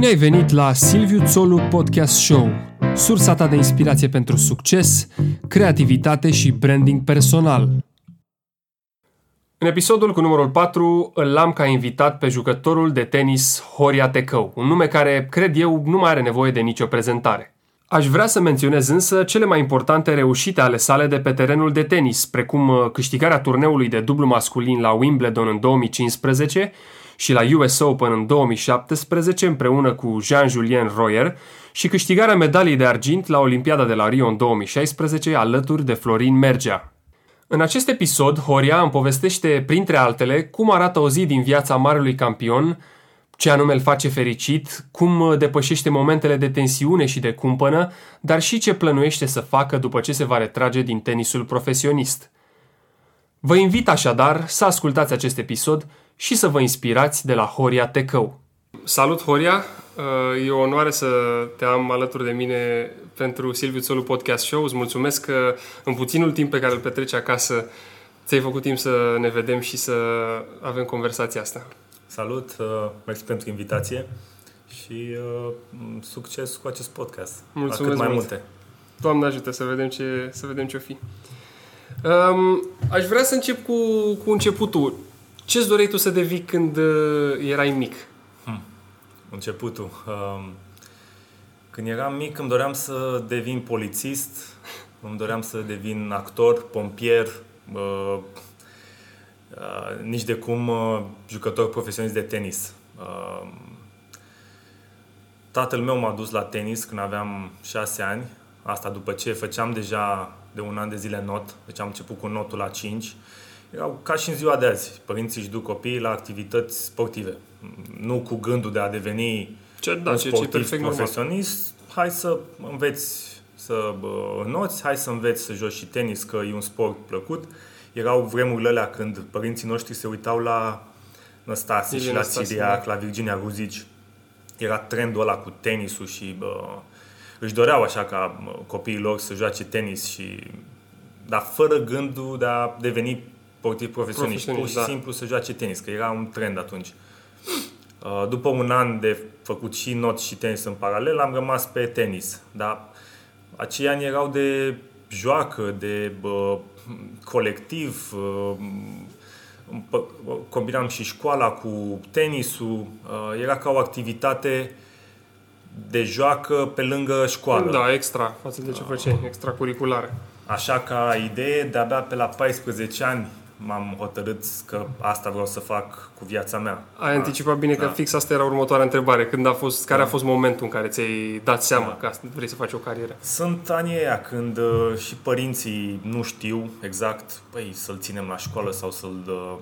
Bine ai venit la Silviu Țolu Podcast Show, sursa ta de inspirație pentru succes, creativitate și branding personal. În episodul cu numărul 4 îl am ca invitat pe jucătorul de tenis Horia Tecău, un nume care, cred eu, nu mai are nevoie de nicio prezentare. Aș vrea să menționez însă cele mai importante reușite ale sale de pe terenul de tenis, precum uh, câștigarea turneului de dublu masculin la Wimbledon în 2015 și la US Open în 2017 împreună cu Jean-Julien Royer și câștigarea medaliei de argint la Olimpiada de la Rio în 2016 alături de Florin Mergea. În acest episod, Horia îmi povestește, printre altele, cum arată o zi din viața marelui campion, ce anume îl face fericit, cum depășește momentele de tensiune și de cumpănă, dar și ce plănuiește să facă după ce se va retrage din tenisul profesionist. Vă invit așadar să ascultați acest episod și să vă inspirați de la Horia Tecău. Salut, Horia! E o onoare să te am alături de mine pentru Silviu Țolu Podcast Show. Îți mulțumesc că în puținul timp pe care îl petreci acasă ți-ai făcut timp să ne vedem și să avem conversația asta. Salut, uh, mersi pentru invitație și uh, succes cu acest podcast. Mulțumesc la cât mai mult. multe. Doamne ajută să vedem ce, să vedem ce o fi. Um, aș vrea să încep cu, cu începutul. Ce-ți doreai tu să devii când uh, erai mic? Începutul. Um, Când eram mic îmi doream să devin polițist, îmi doream să devin actor, pompier, uh, uh, nici de cum uh, jucător profesionist de tenis. Uh, Tatăl meu m-a dus la tenis când aveam șase ani, asta după ce făceam deja de un an de zile not, deci am început cu notul la 5. Erau ca și în ziua de azi, părinții își duc copiii la activități sportive, nu cu gândul de a deveni Ce, da, un ce, ce e sportiv perfect normal. profesionist, hai să înveți să bă, noți, hai să înveți să joci și tenis, că e un sport plăcut. Erau vremurile alea când părinții noștri se uitau la Năstase și Ilie la Năstase, Țiriac, da. la Virginia Ruzici. Era trendul ăla cu tenisul și bă, își doreau așa ca bă, copiii lor să joace tenis și dar fără gândul de a deveni sportiv profesionist, pur Profesionist, și da. simplu să joace tenis, că era un trend atunci. Uh, După un an de făcut și not și tenis în paralel, am rămas pe tenis. Dar acei ani erau de joacă, de bă, colectiv, uh, împă- combinam și școala cu tenisul, uh, era ca o activitate de joacă pe lângă școală. Da, extra, față de ce făceai, extracurricular. Așa ca idee, de-abia pe la 14 ani m-am hotărât că asta vreau să fac cu viața mea. Ai anticipat bine că Da. fix asta era următoarea întrebare. Când a fost, care a fost momentul în care ți-ai dat seama că asta- vrei să faci o carieră? Sunt anii aia când uh, și părinții nu știu exact, păi, să-l ținem la școală sau să-l uh,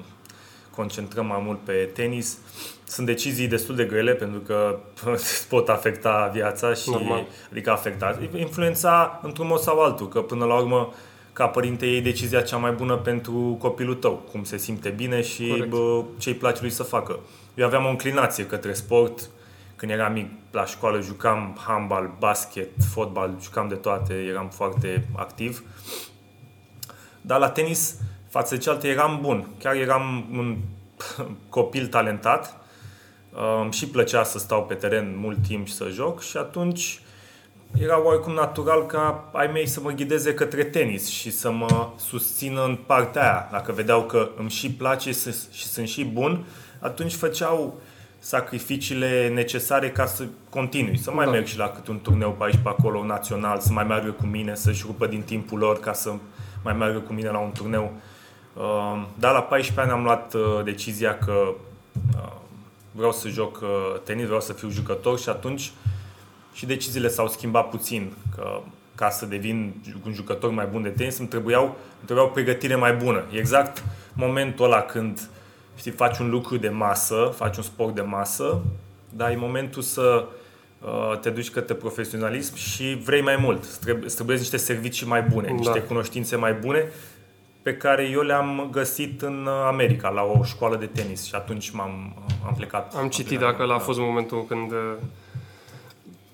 concentrăm mai mult pe tenis. Sunt decizii destul de grele pentru că îți pot afecta viața și Normal. adică afecta, influența într-un mod sau altul, că până la urmă ca părinte iei decizia cea mai bună pentru copilul tău, cum se simte bine și Corect. bă, ce îi place lui să facă. Eu aveam o înclinație către sport, când eram mic la școală jucam handbal, basket, fotbal, jucam de toate, eram foarte activ. Dar la tenis, față de cealaltă, eram bun. Chiar eram un copil talentat. Îmi și plăcea să stau pe teren mult timp și să joc și atunci era oarecum natural ca ai mei să mă ghideze către tenis și să mă susțină în partea aia. Dacă vedeau că îmi și place să- și sunt și bun, atunci făceau sacrificiile necesare ca să continui, să mai Da. merg și la câte un turneu pe aici pe acolo național, să mai meargă cu mine, să-și rupă din timpul lor ca să mai meargă cu mine la un turneu. Uh, Dar la 14 ani am luat uh, decizia că uh, vreau să joc uh, tenis, vreau să fiu jucător și atunci și deciziile s-au schimbat puțin. Că ca să devin un jucător mai bun de tenis, îmi trebuiau, îmi trebuiau pregătire mai bună. E exact momentul ăla când știi, faci un lucru de masă, faci un sport de masă, dar e momentul să uh, te duci către profesionalism și vrei mai mult. Îți trebuie, îți trebuie niște servicii mai bune, niște Da. cunoștințe mai bune pe care eu le-am găsit în uh, America, la o școală de tenis și atunci m-am am plecat. Am citit plecat, dacă ăla a da. fost momentul când uh,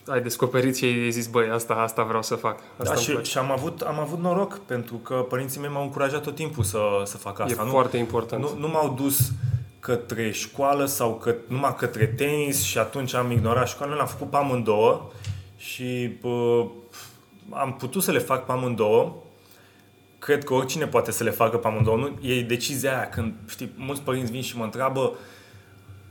ai descoperit și ai zis, băi, asta, asta vreau să fac. Asta Da, îmi și, place. și am, avut, am avut noroc pentru că părinții mei m-au încurajat tot timpul să, să fac E asta. nu, foarte important. nu, nu m-au dus către școală sau că, numai către tenis și atunci am ignorat școala, l-am făcut pe amândouă și uh, am putut să le fac pe amândouă. Cred că oricine poate să le facă pe amândouă. Nu? E decizia aia când, știi, mulți părinți vin și mă întreabă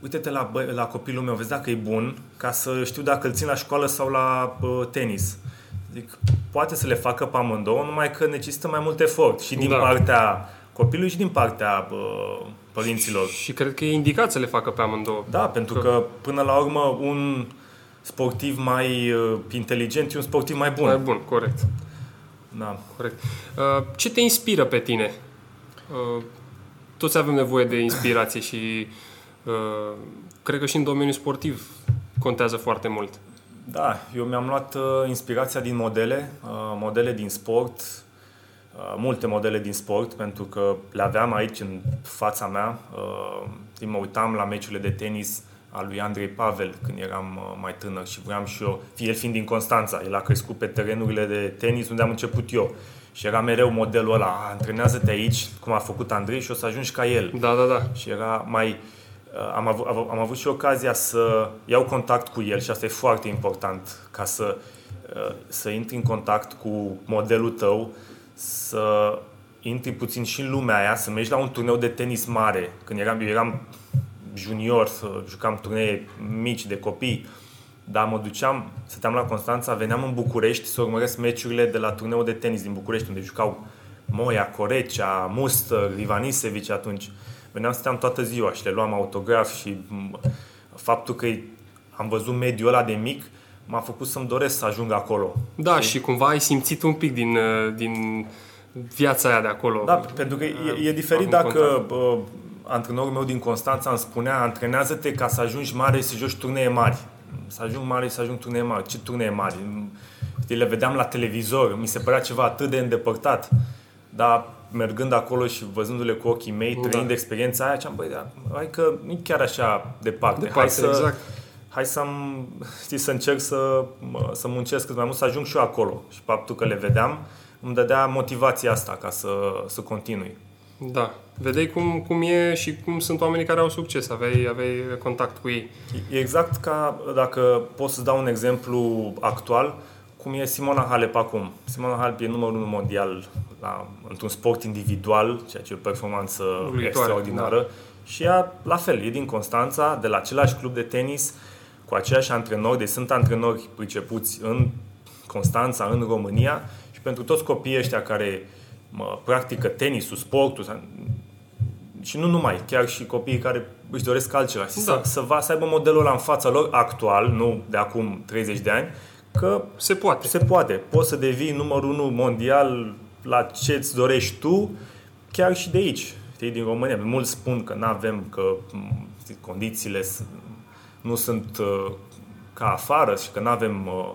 uite-te la, bă, la copilul meu, vezi dacă e bun, ca să știu dacă îl țin la școală sau la uh, tenis. Zic, poate să le facă pe amândouă, numai că necesită mai mult efort și din da. partea copilului și din partea uh, părinților. Și cred că e indicat să le facă pe amândouă. Da, pentru că, că până la urmă un sportiv mai uh, inteligent e un sportiv mai bun. Mai bun, corect. Da. Corect. Uh, ce te inspiră pe tine? Uh, toți avem nevoie de inspirație și uh, cred că și în domeniul sportiv contează foarte mult. Da, eu mi-am luat uh, inspirația din modele, uh, modele din sport, uh, multe modele din sport, pentru că le aveam aici în fața mea. Uh, mă uitam la meciurile de tenis al lui Andrei Pavel când eram uh, mai tânăr și vreau și eu, el fiind din Constanța, el a crescut pe terenurile de tenis unde am început eu. Și era mereu modelul ăla, antrenează-te aici, cum a făcut Andrei și o să ajungi ca el. Da, da, da. Și era mai... Uh, am avut, am avut și ocazia să iau contact cu el și asta e foarte important, ca să, uh, să intri în contact cu modelul tău, să intri puțin și în lumea aia, să mergi la un turneu de tenis mare. Când eram, eu eram junior, să jucam turnee mici de copii, dar mă duceam, stăteam la Constanța, veneam în București să urmăresc meciurile de la turneul de tenis din București, unde jucau Moia, Corecea, Muster, Ivanisevici atunci. Veneam, stăteam toată ziua și le luam autograf și faptul că am văzut mediul ăla de mic m-a făcut să-mi doresc să ajung acolo. Da, și, și cumva ai simțit un pic din, din viața aia de acolo. Da, pentru că e, e diferit dacă antrenorul meu din Constanța îmi spunea antrenează-te ca să ajungi mare și să joci turnee mari. Să ajung mare și să ajung turnee mari. Ce turnee mari? Le vedeam la televizor, mi se părea ceva atât de îndepărtat. Dar mergând acolo și văzându-le cu ochii mei, da. trăind experiența aia, am băi, da, hai că nu e chiar așa departe. departe hai să, exact. hai să știi, să încerc să, să muncesc cât mai mult, să ajung și eu acolo. Și faptul că le vedeam îmi dădea motivația asta ca să, să continui. Da. Vedeai cum, cum e și cum sunt oamenii care au succes, aveai, aveai contact cu ei. E exact ca, dacă pot să dau un exemplu actual, cum e Simona Halep acum. Simona Halep e numărul unu mondial la, într-un sport individual, ceea ce e o performanță Uluitoare, extraordinară. Da. Și ea, la fel, e din Constanța, de la același club de tenis, cu aceiași antrenori, deci sunt antrenori pricepuți în Constanța, în România și pentru toți copiii ăștia care mă, practică tenisul, sportul, și nu numai, chiar și copiii care își doresc altceva, da. să, să, va, să aibă modelul ăla în fața lor actual, nu de acum 30 de ani, că se poate. Se poate. Poți să devii numărul 1 mondial la ce îți dorești tu, chiar și de aici, știi, din România. Mulți spun că nu avem, că știi, condițiile nu sunt uh, ca afară și că nu avem uh,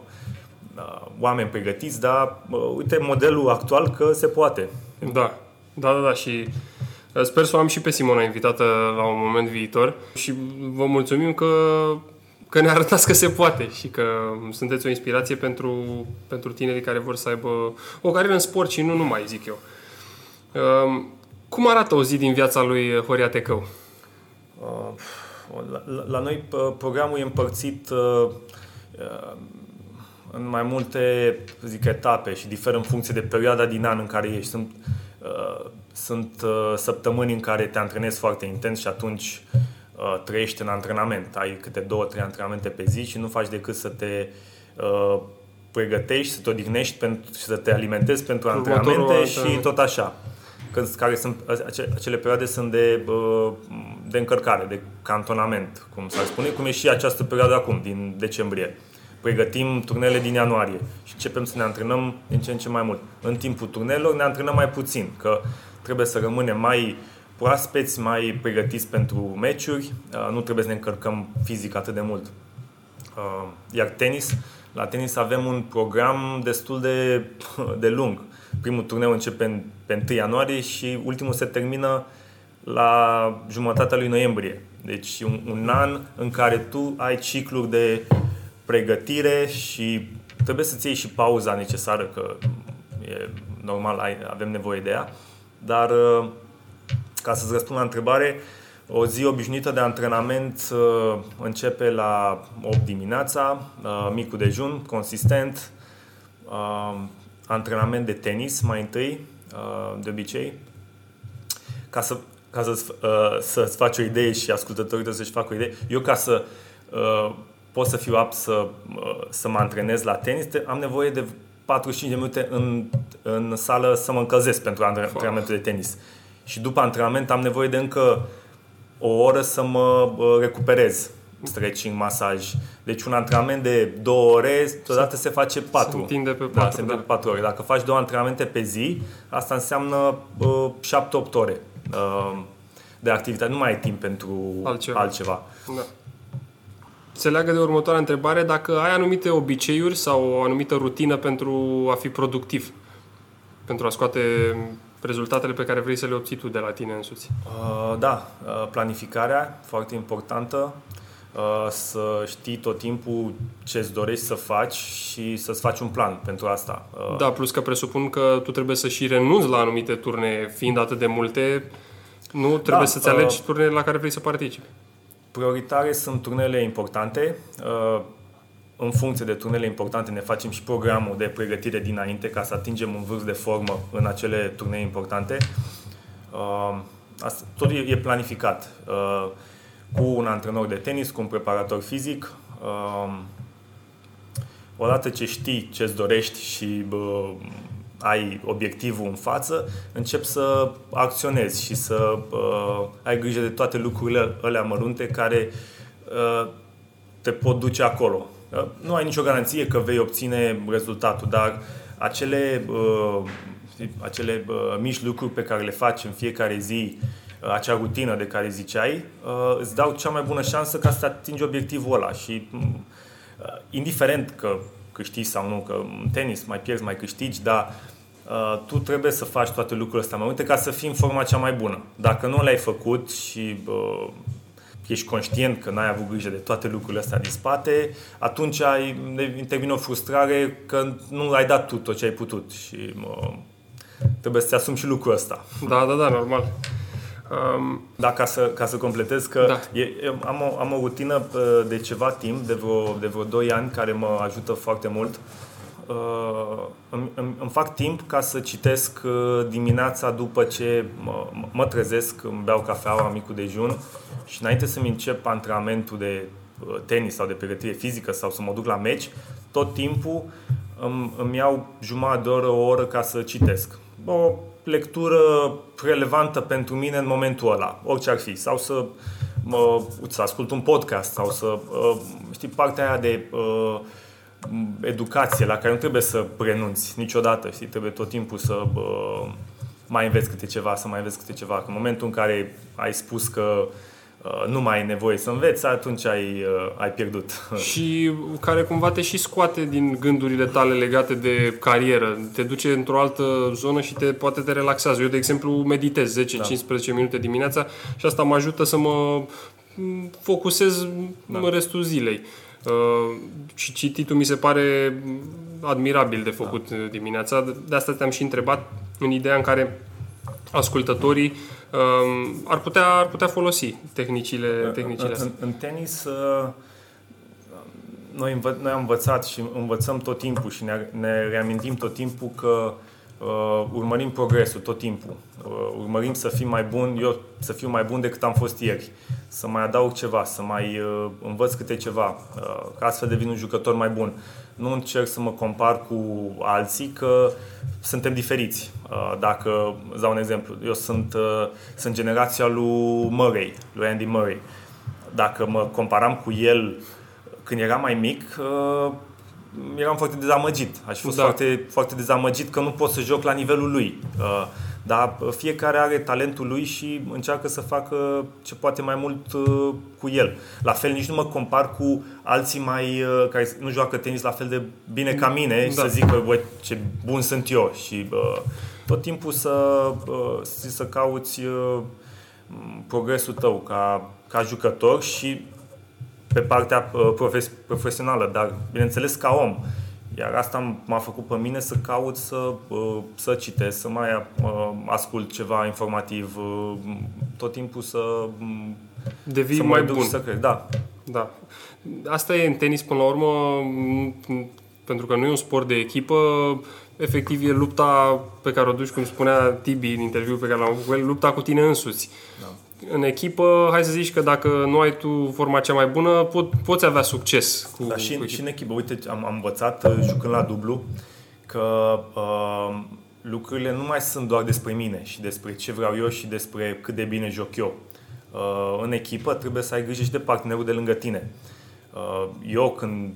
uh, oameni pregătiți, dar uh, uite modelul actual că se poate. Da, da, da, da și Sper să o am și pe Simona invitată la un moment viitor și vă mulțumim că, că ne arătați că se poate și că sunteți o inspirație pentru, pentru tinerii care vor să aibă o carieră în sport și nu numai, zic eu. Um, cum arată o zi din viața lui Horia Tecău? Uh, la, la noi programul e împărțit uh, uh, în mai multe, zic, etape și diferă în funcție de perioada din an în care ești. Sunt sunt uh, săptămâni în care te antrenezi foarte intens și atunci uh, trăiești în antrenament. Ai câte două, trei antrenamente pe zi și nu faci decât să te uh, pregătești, să te odihnești pentru, și să te alimentezi pentru antrenamente și tot așa. Când, care sunt, acele, acele perioade sunt de, uh, de încărcare, de cantonament, cum s-ar spune, cum e și această perioadă acum, din decembrie pregătim turnele din ianuarie și începem să ne antrenăm din ce în ce mai mult. În timpul turnelor ne antrenăm mai puțin, că trebuie să rămânem mai proaspeți, mai pregătiți pentru meciuri, uh, nu trebuie să ne încărcăm fizic atât de mult. Uh, iar tenis, la tenis avem un program destul de, de lung. Primul turneu începe în, pe 1 ianuarie și ultimul se termină la jumătatea lui noiembrie. Deci un, un an în care tu ai cicluri de pregătire și trebuie să-ți iei și pauza necesară, că e normal, ai, avem nevoie de ea. Dar uh, ca să-ți răspund la întrebare, O zi obișnuită de antrenament uh, începe la 8 dimineața, uh, micul dejun, consistent, uh, antrenament de tenis mai întâi, de obicei, ca să ca să, să-ți faci o idee și ascultătorii tăi să-și facă o idee, eu ca să pot să fiu apt să, să mă antrenez la tenis, am nevoie de 45 de minute în, în sală să mă încălzesc pentru antrenamentul de tenis. Și după antrenament am nevoie de încă o oră să mă recuperez. Stretching, masaj. Deci un antrenament de două ore, deodată se face patru. Se întinde pe patru, da, se întinde da. pe patru ore. Dacă faci două antrenamente pe zi, asta înseamnă uh, 7-8 ore uh, de activitate. Nu mai ai timp pentru altceva. altceva. Da. Se leagă de următoarea întrebare, dacă ai anumite obiceiuri sau o anumită rutină pentru a fi productiv, pentru a scoate rezultatele pe care vrei să le obții tu de la tine însuți? Uh, da, uh, planificarea, foarte importantă. Uh, să știi tot timpul ce îți dorești să faci și să-ți faci un plan pentru asta. Uh, da, plus că presupun că tu trebuie să și renunți la anumite turne, fiind atât de multe, nu trebuie da, să-ți alegi uh, turnele la care vrei să participi. Prioritare sunt turnele importante. Uh, în funcție de turnele importante ne facem și programul de pregătire dinainte ca să atingem un vârf de formă în acele turnee importante. Uh, asta, tot e planificat uh, cu un antrenor de tenis, cu un preparator fizic. Uh, odată ce știi ce îți dorești și ai obiectivul în față, încep să acționezi și să ai grijă de toate lucrurile alea mărunte care te pot duce acolo. Nu ai nicio garanție că vei obține rezultatul, dar acele, uh, acele uh, mici lucruri pe care le faci în fiecare zi, uh, acea rutină de care ziceai, uh, îți dau cea mai bună șansă ca să atingi obiectivul ăla și uh, indiferent că câștigi sau nu, că în tenis mai pierzi, mai câștigi, dar uh, tu trebuie să faci toate lucrurile astea mai multe ca să fii în forma cea mai bună. Dacă nu le-ai făcut și uh, ești conștient că n-ai avut grijă de toate lucrurile astea din spate, atunci ai, intervine o frustrare că nu ai dat tu tot ce ai putut și mă, trebuie să-ți asumi și lucrul ăsta. Da, da, da, normal. Um, da, ca să, ca să completez că da. e, am, o, am o rutină uh, de ceva timp, de vreo, de vreo 2 ani, care mă ajută foarte mult. Uh, îmi, îmi fac timp ca să citesc uh, dimineața după ce mă, mă trezesc, îmi beau cafeaua, micul dejun și înainte să-mi încep antrenamentul de uh, tenis sau de pregătire fizică sau să mă duc la meci, tot timpul îmi, îmi iau jumătate de oră, o oră ca să citesc. O lectură relevantă pentru mine în momentul ăla, orice ar fi. Sau să, mă, să ascult un podcast sau să, uh, știi, partea aia de uh, educație la care nu trebuie să renunți niciodată, știi, trebuie tot timpul să uh, mai înveți câte ceva, să mai înveți câte ceva. Că în momentul în care ai spus că Uh, nu mai ai nevoie să înveți, atunci ai, uh, ai pierdut. Și care cumva te și scoate din gândurile tale legate de carieră. Te duce într-o altă zonă și te poate te relaxează. Eu, de exemplu, meditez 10-15 da. minute dimineața și asta mă ajută să mă focusez da. în restul zilei. Uh, și cititul mi se pare admirabil de făcut da. dimineața. De asta te-am și întrebat în ideea în care ascultătorii um, ar, putea, ar putea folosi tehnicile, tehnicile astea. În, în tenis, uh, noi, învă, noi am învățat și învățăm tot timpul și ne, ne reamintim tot timpul că uh, urmărim progresul tot timpul. Uh, urmărim să fim mai bun, eu să fiu mai bun decât am fost ieri. Să mai adaug ceva, să mai uh, învăț câte ceva, uh, ca astfel devin un jucător mai bun. Nu încerc să mă compar cu alții, că suntem diferiți. Uh, dacă, îți dau un exemplu, eu sunt, uh, sunt generația lui Murray, lui Andy Murray. Dacă mă comparam cu el când era mai mic, uh, eram foarte dezamăgit. Aș fi fost da. foarte, foarte dezamăgit că nu pot să joc la nivelul lui. Dar fiecare are talentul lui și încearcă să facă ce poate mai mult uh, cu el. La fel, nici nu mă compar cu alții mai uh, care nu joacă tenis la fel de bine ca mine da. și să zic că bă, ce bun sunt eu. Și uh, tot timpul să, uh, să cauți uh, progresul tău ca, ca jucător și pe partea uh, profes- profesională, dar bineînțeles ca om. Iar asta m-a făcut pe mine să caut să, uh, să citesc, să mai uh, ascult ceva informativ, uh, tot timpul să devii să mai bun. Să crezi. Da. da. Asta e în tenis până la urmă, pentru că nu e un sport de echipă, efectiv e lupta pe care o duci, cum spunea Tibi în interviu pe care l-am avut cu el, lupta cu tine însuți. Da. În echipă, hai să zici că dacă nu ai tu forma cea mai bună, pot, poți avea succes cu, da, și, cu și în echipă, uite, am, am învățat uh, jucând la dublu că uh, lucrurile nu mai sunt doar despre mine și despre ce vreau eu și despre cât de bine joc eu. Uh, în echipă trebuie să ai grijă și de partenerul de lângă tine. Uh, eu când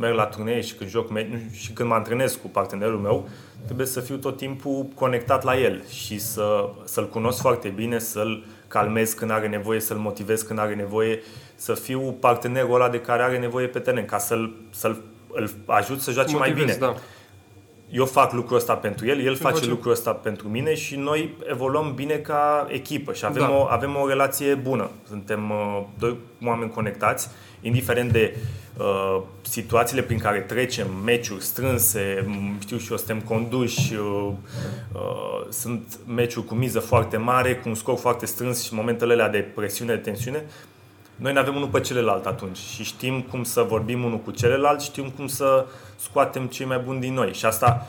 merg la turnee și când joc și când mă antrenez cu partenerul meu, trebuie să fiu tot timpul conectat la el și să, să-l cunosc foarte bine, să-l calmez când are nevoie, să-l motivez când are nevoie, să fiu partenerul ăla de care are nevoie pe teren, ca să-l, să-l îl ajut să joace motivez, mai bine. Da eu fac lucrul ăsta pentru el, el face lucrul ăsta pentru mine și noi evoluăm bine ca echipă și avem, da. o, avem o relație bună. Suntem uh, doi oameni conectați, indiferent de uh, situațiile prin care trecem, meciuri strânse, știu și eu, suntem conduși, uh, uh, sunt meciuri cu miză foarte mare, cu un scor foarte strâns și momentele alea de presiune, de tensiune, noi ne avem unul pe celălalt atunci și știm cum să vorbim unul cu celălalt, știm cum să scoatem cei mai buni din noi. Și asta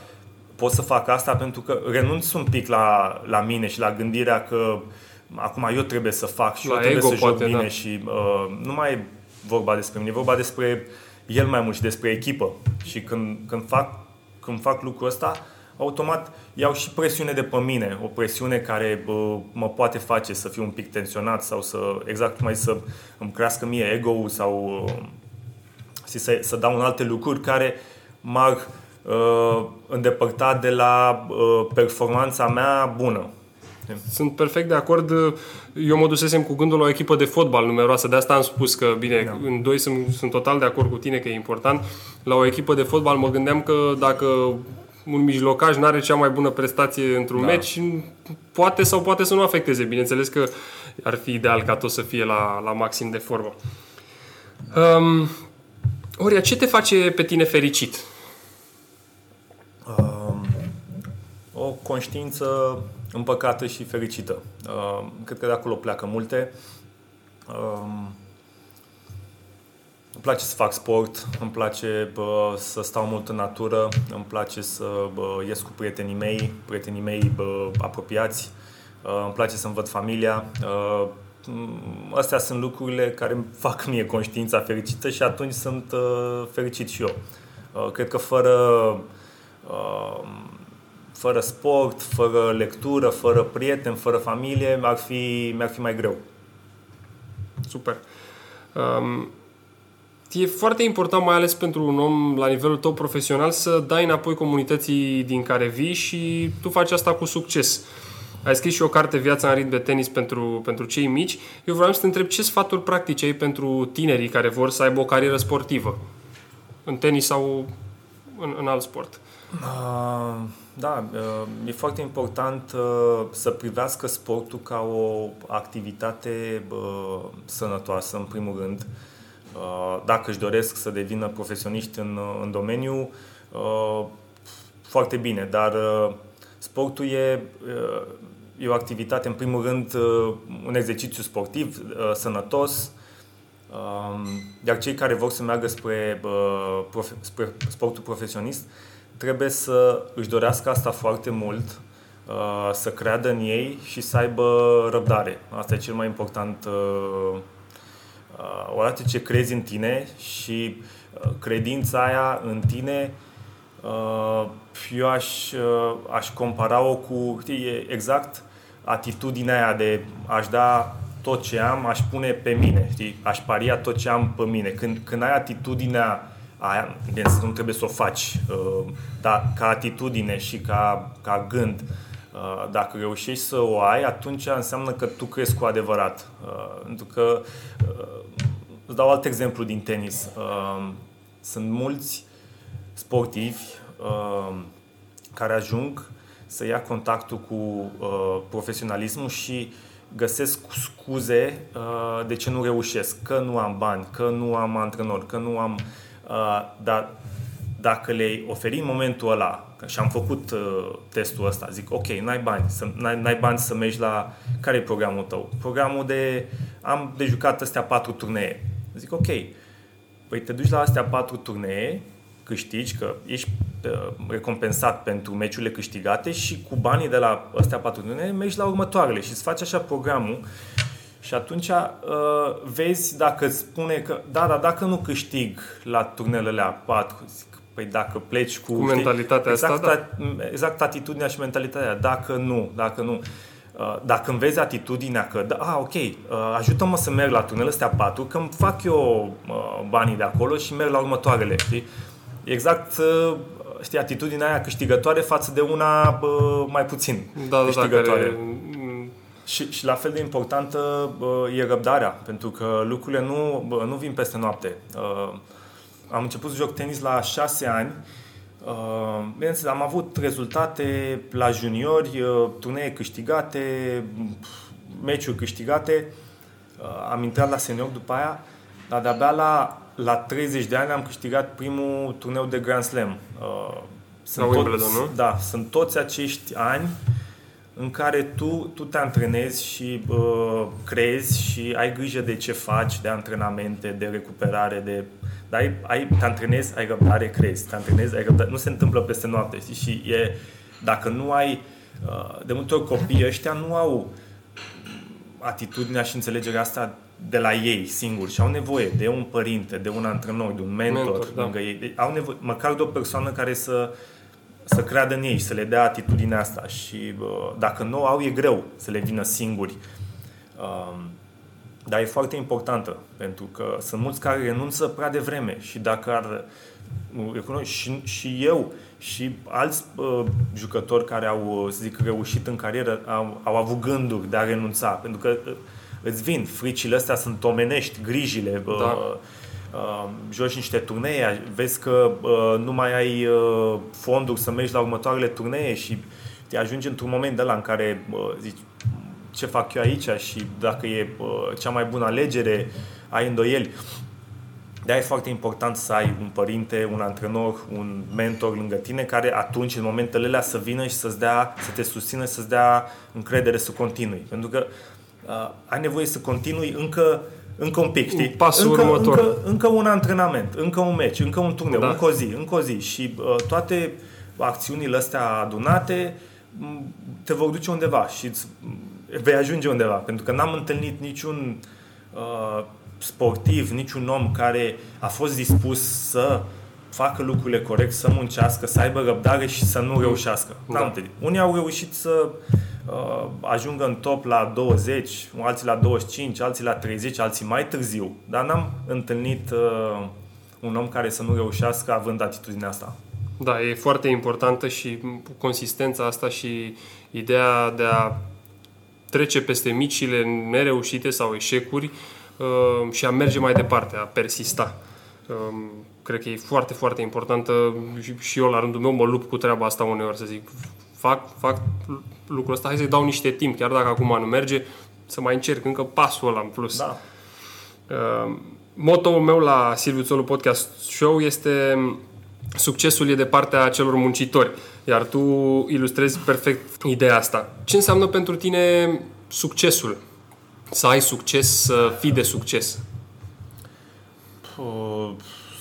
pot să fac asta pentru că renunț un pic la, la mine și la gândirea că acum eu trebuie să fac și la eu trebuie ego, să joc poate, bine da. și uh, nu mai e vorba despre mine, e vorba despre el mai mult și despre echipă. Și când, când, fac, când fac lucrul ăsta, automat iau și presiune de pe mine, o presiune care bă, mă poate face să fiu un pic tensionat sau să, exact mai să îmi crească mie ego-ul sau să, să dau în alte lucruri care m-ar uh, îndepărta de la uh, performanța mea bună. Sunt perfect de acord. Eu mă dusesem cu gândul la o echipă de fotbal numeroasă, de asta am spus că, bine, da. în doi sunt, sunt total de acord cu tine că e important. La o echipă de fotbal mă gândeam că dacă un mijlocaj nu are cea mai bună prestație într-un da. meci, poate sau poate să nu afecteze. Bineînțeles că ar fi ideal ca tot să fie la, la maxim de formă. Um, Oria, ce te face pe tine fericit? Um, o conștiință împăcată și fericită. Um, cred că de acolo pleacă multe. Um, îmi place să fac sport, îmi place bă, să stau mult în natură, îmi place să bă, ies cu prietenii mei, prietenii mei bă, apropiați, uh, îmi place să-mi văd familia. Uh, astea sunt lucrurile care îmi fac mie conștiința fericită și atunci sunt uh, fericit și eu. Uh, cred că fără, uh, fără sport, fără lectură, fără prieteni, fără familie, ar fi, mi-ar fi mai greu. Super. Um, e foarte important, mai ales pentru un om la nivelul tău profesional, să dai înapoi comunității din care vii și tu faci asta cu succes. Ai scris și o carte Viața în ritm de tenis pentru, pentru cei mici. Eu vreau să te întreb ce sfaturi practice ai pentru tinerii care vor să aibă o carieră sportivă? În tenis sau în, în alt sport? Uh, da, uh, e foarte important uh, să privească sportul ca o activitate uh, sănătoasă, în primul rând. Uh, Uh, dacă își doresc să devină profesioniști în, în domeniu, uh, foarte bine, dar uh, sportul e, e o activitate, în primul rând, un exercițiu sportiv, sănătos, um, iar cei care vor să meargă spre, spre sportul profesionist trebuie să își dorească asta foarte mult, să creadă în ei și să aibă răbdare. Asta e cel mai important uh, odată ce crezi în tine și uh, credința aia în tine, uh, eu aș, uh, aș compara-o cu, știi, exact atitudinea aia de aș da tot ce am, aș pune pe mine, știi? aș paria tot ce am pe mine. Când, când ai atitudinea aia, bine, nu trebuie să o faci, uh, dar ca atitudine și ca, ca gând, uh, Uh, dacă reușești să o ai, atunci înseamnă că tu crezi cu adevărat. Uh, pentru că, uh, îți dau alt exemplu din tenis. Sunt mulți sportivi care ajung să ia contactul cu profesionalismul și găsesc scuze de ce nu reușesc, că nu am bani, că nu am antrenor, că nu am... Dar dacă le-ai oferi în momentul ăla, și am făcut uh, testul ăsta, zic, ok, n-ai bani, să, n-ai, n-ai bani să mergi la care e programul tău? Programul de, am de jucat astea patru turnee. Zic, ok, păi te duci la astea patru turnee, câștigi, că ești uh, recompensat pentru meciurile câștigate și cu banii de la astea patru turnee mergi la următoarele și îți faci așa programul și atunci uh, vezi dacă îți spune că, da, dar dacă nu câștig la turnelele a patru, zic, păi dacă pleci cu... Cu mentalitatea exact, asta, da. Exact atitudinea și mentalitatea. Dacă nu, dacă nu. Uh, dacă îmi vezi atitudinea că, da, a, ok, uh, ajută-mă să merg la tunelul astea patru, că îmi fac eu uh, banii de acolo și merg la următoarele, știi? Exact, știi, atitudinea aia câștigătoare față de una mai puțin da, da, câștigătoare. Da, care... Și, și la fel de importantă e răbdarea, pentru că lucrurile nu, nu vin peste noapte. Am început să joc tenis la șase ani, Uh, bineînțeles, am avut rezultate la juniori, uh, turnee câștigate, meciuri câștigate. Uh, am intrat la senior după aia, dar de-abia la, la 30 de ani am câștigat primul turneu de Grand Slam. Sunt la Wimbledon, nu? Da, sunt toți acești ani în care tu, tu te antrenezi și uh, crezi și ai grijă de ce faci, de antrenamente, de recuperare, de dar ai, ai, te antrenezi, ai răbdare, crezi, te antrenezi, ai răbdare. Nu se întâmplă peste noapte, știi? Și e, dacă nu ai, uh, de multe ori copiii ăștia nu au atitudinea și înțelegerea asta de la ei singuri și au nevoie de un părinte, de un antrenor, de un mentor, mentor da. lângă ei. Deci au nevoie, măcar de o persoană care să, să creadă în ei și să le dea atitudinea asta și uh, dacă nu au, e greu să le vină singuri. Uh, dar e foarte importantă, pentru că sunt mulți care renunță prea devreme și dacă ar recunosc, și, și eu și alți uh, jucători care au, să zic, reușit în carieră au, au avut gânduri de a renunța, pentru că uh, îți vin, fricile astea sunt omenești, grijile, uh, da. uh, joci niște turnee, vezi că uh, nu mai ai uh, fonduri să mergi la următoarele turnee și te ajungi într-un moment de la în care uh, zici, ce fac eu aici și dacă e uh, cea mai bună alegere, ai îndoieli. de e foarte important să ai un părinte, un antrenor, un mentor lângă tine care atunci, în momentele alea, să vină și să-ți dea, să te susțină, să-ți dea încredere să continui. Pentru că uh, ai nevoie să continui încă încă un pic, știi? Pasul încă, următor. Încă, încă un antrenament, încă un meci, încă un turneu, da. încă o zi, încă o zi. Și uh, toate acțiunile astea adunate te vor duce undeva și îți vei ajunge undeva. Pentru că n-am întâlnit niciun uh, sportiv, niciun om care a fost dispus să facă lucrurile corect, să muncească, să aibă răbdare și să nu reușească. Da. N-am întâlnit. Unii au reușit să uh, ajungă în top la 20, alții la 25, alții la 30, alții mai târziu. Dar n-am întâlnit uh, un om care să nu reușească având atitudinea asta. Da, e foarte importantă și consistența asta și ideea de a trece peste micile nereușite sau eșecuri uh, și a merge mai departe, a persista. Um, cred că e foarte, foarte importantă și eu la rândul meu mă lupt cu treaba asta uneori să zic fac, fac lucrul ăsta, hai să-i dau niște timp, chiar dacă acum nu merge, să mai încerc încă pasul ăla în plus. Da. Uh, motoul meu la Silviu Țolu Podcast Show este succesul e de partea celor muncitori, iar tu ilustrezi perfect ideea asta. Ce înseamnă pentru tine succesul? Să ai succes, să fii de succes? Uh,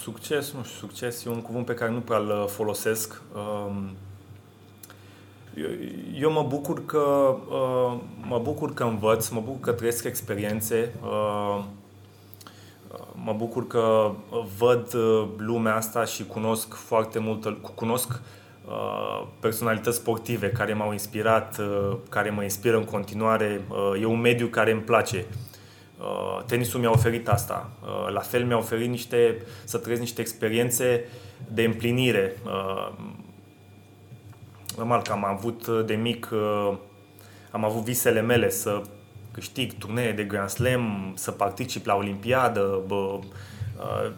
succes, nu știu, succes e un cuvânt pe care nu prea îl folosesc. Uh, eu, eu mă bucur că uh, mă bucur că învăț, mă bucur că trăiesc experiențe. Uh, mă bucur că văd uh, lumea asta și cunosc foarte mult, cunosc uh, personalități sportive care m-au inspirat, uh, care mă inspiră în continuare. E un mediu care îmi place. Tenisul mi-a oferit asta. La fel mi-a oferit niște, să trăiesc niște experiențe de împlinire. Normal că am avut de mic, am avut visele mele să câștig turnee de Grand Slam, să particip la Olimpiadă, bă, uh,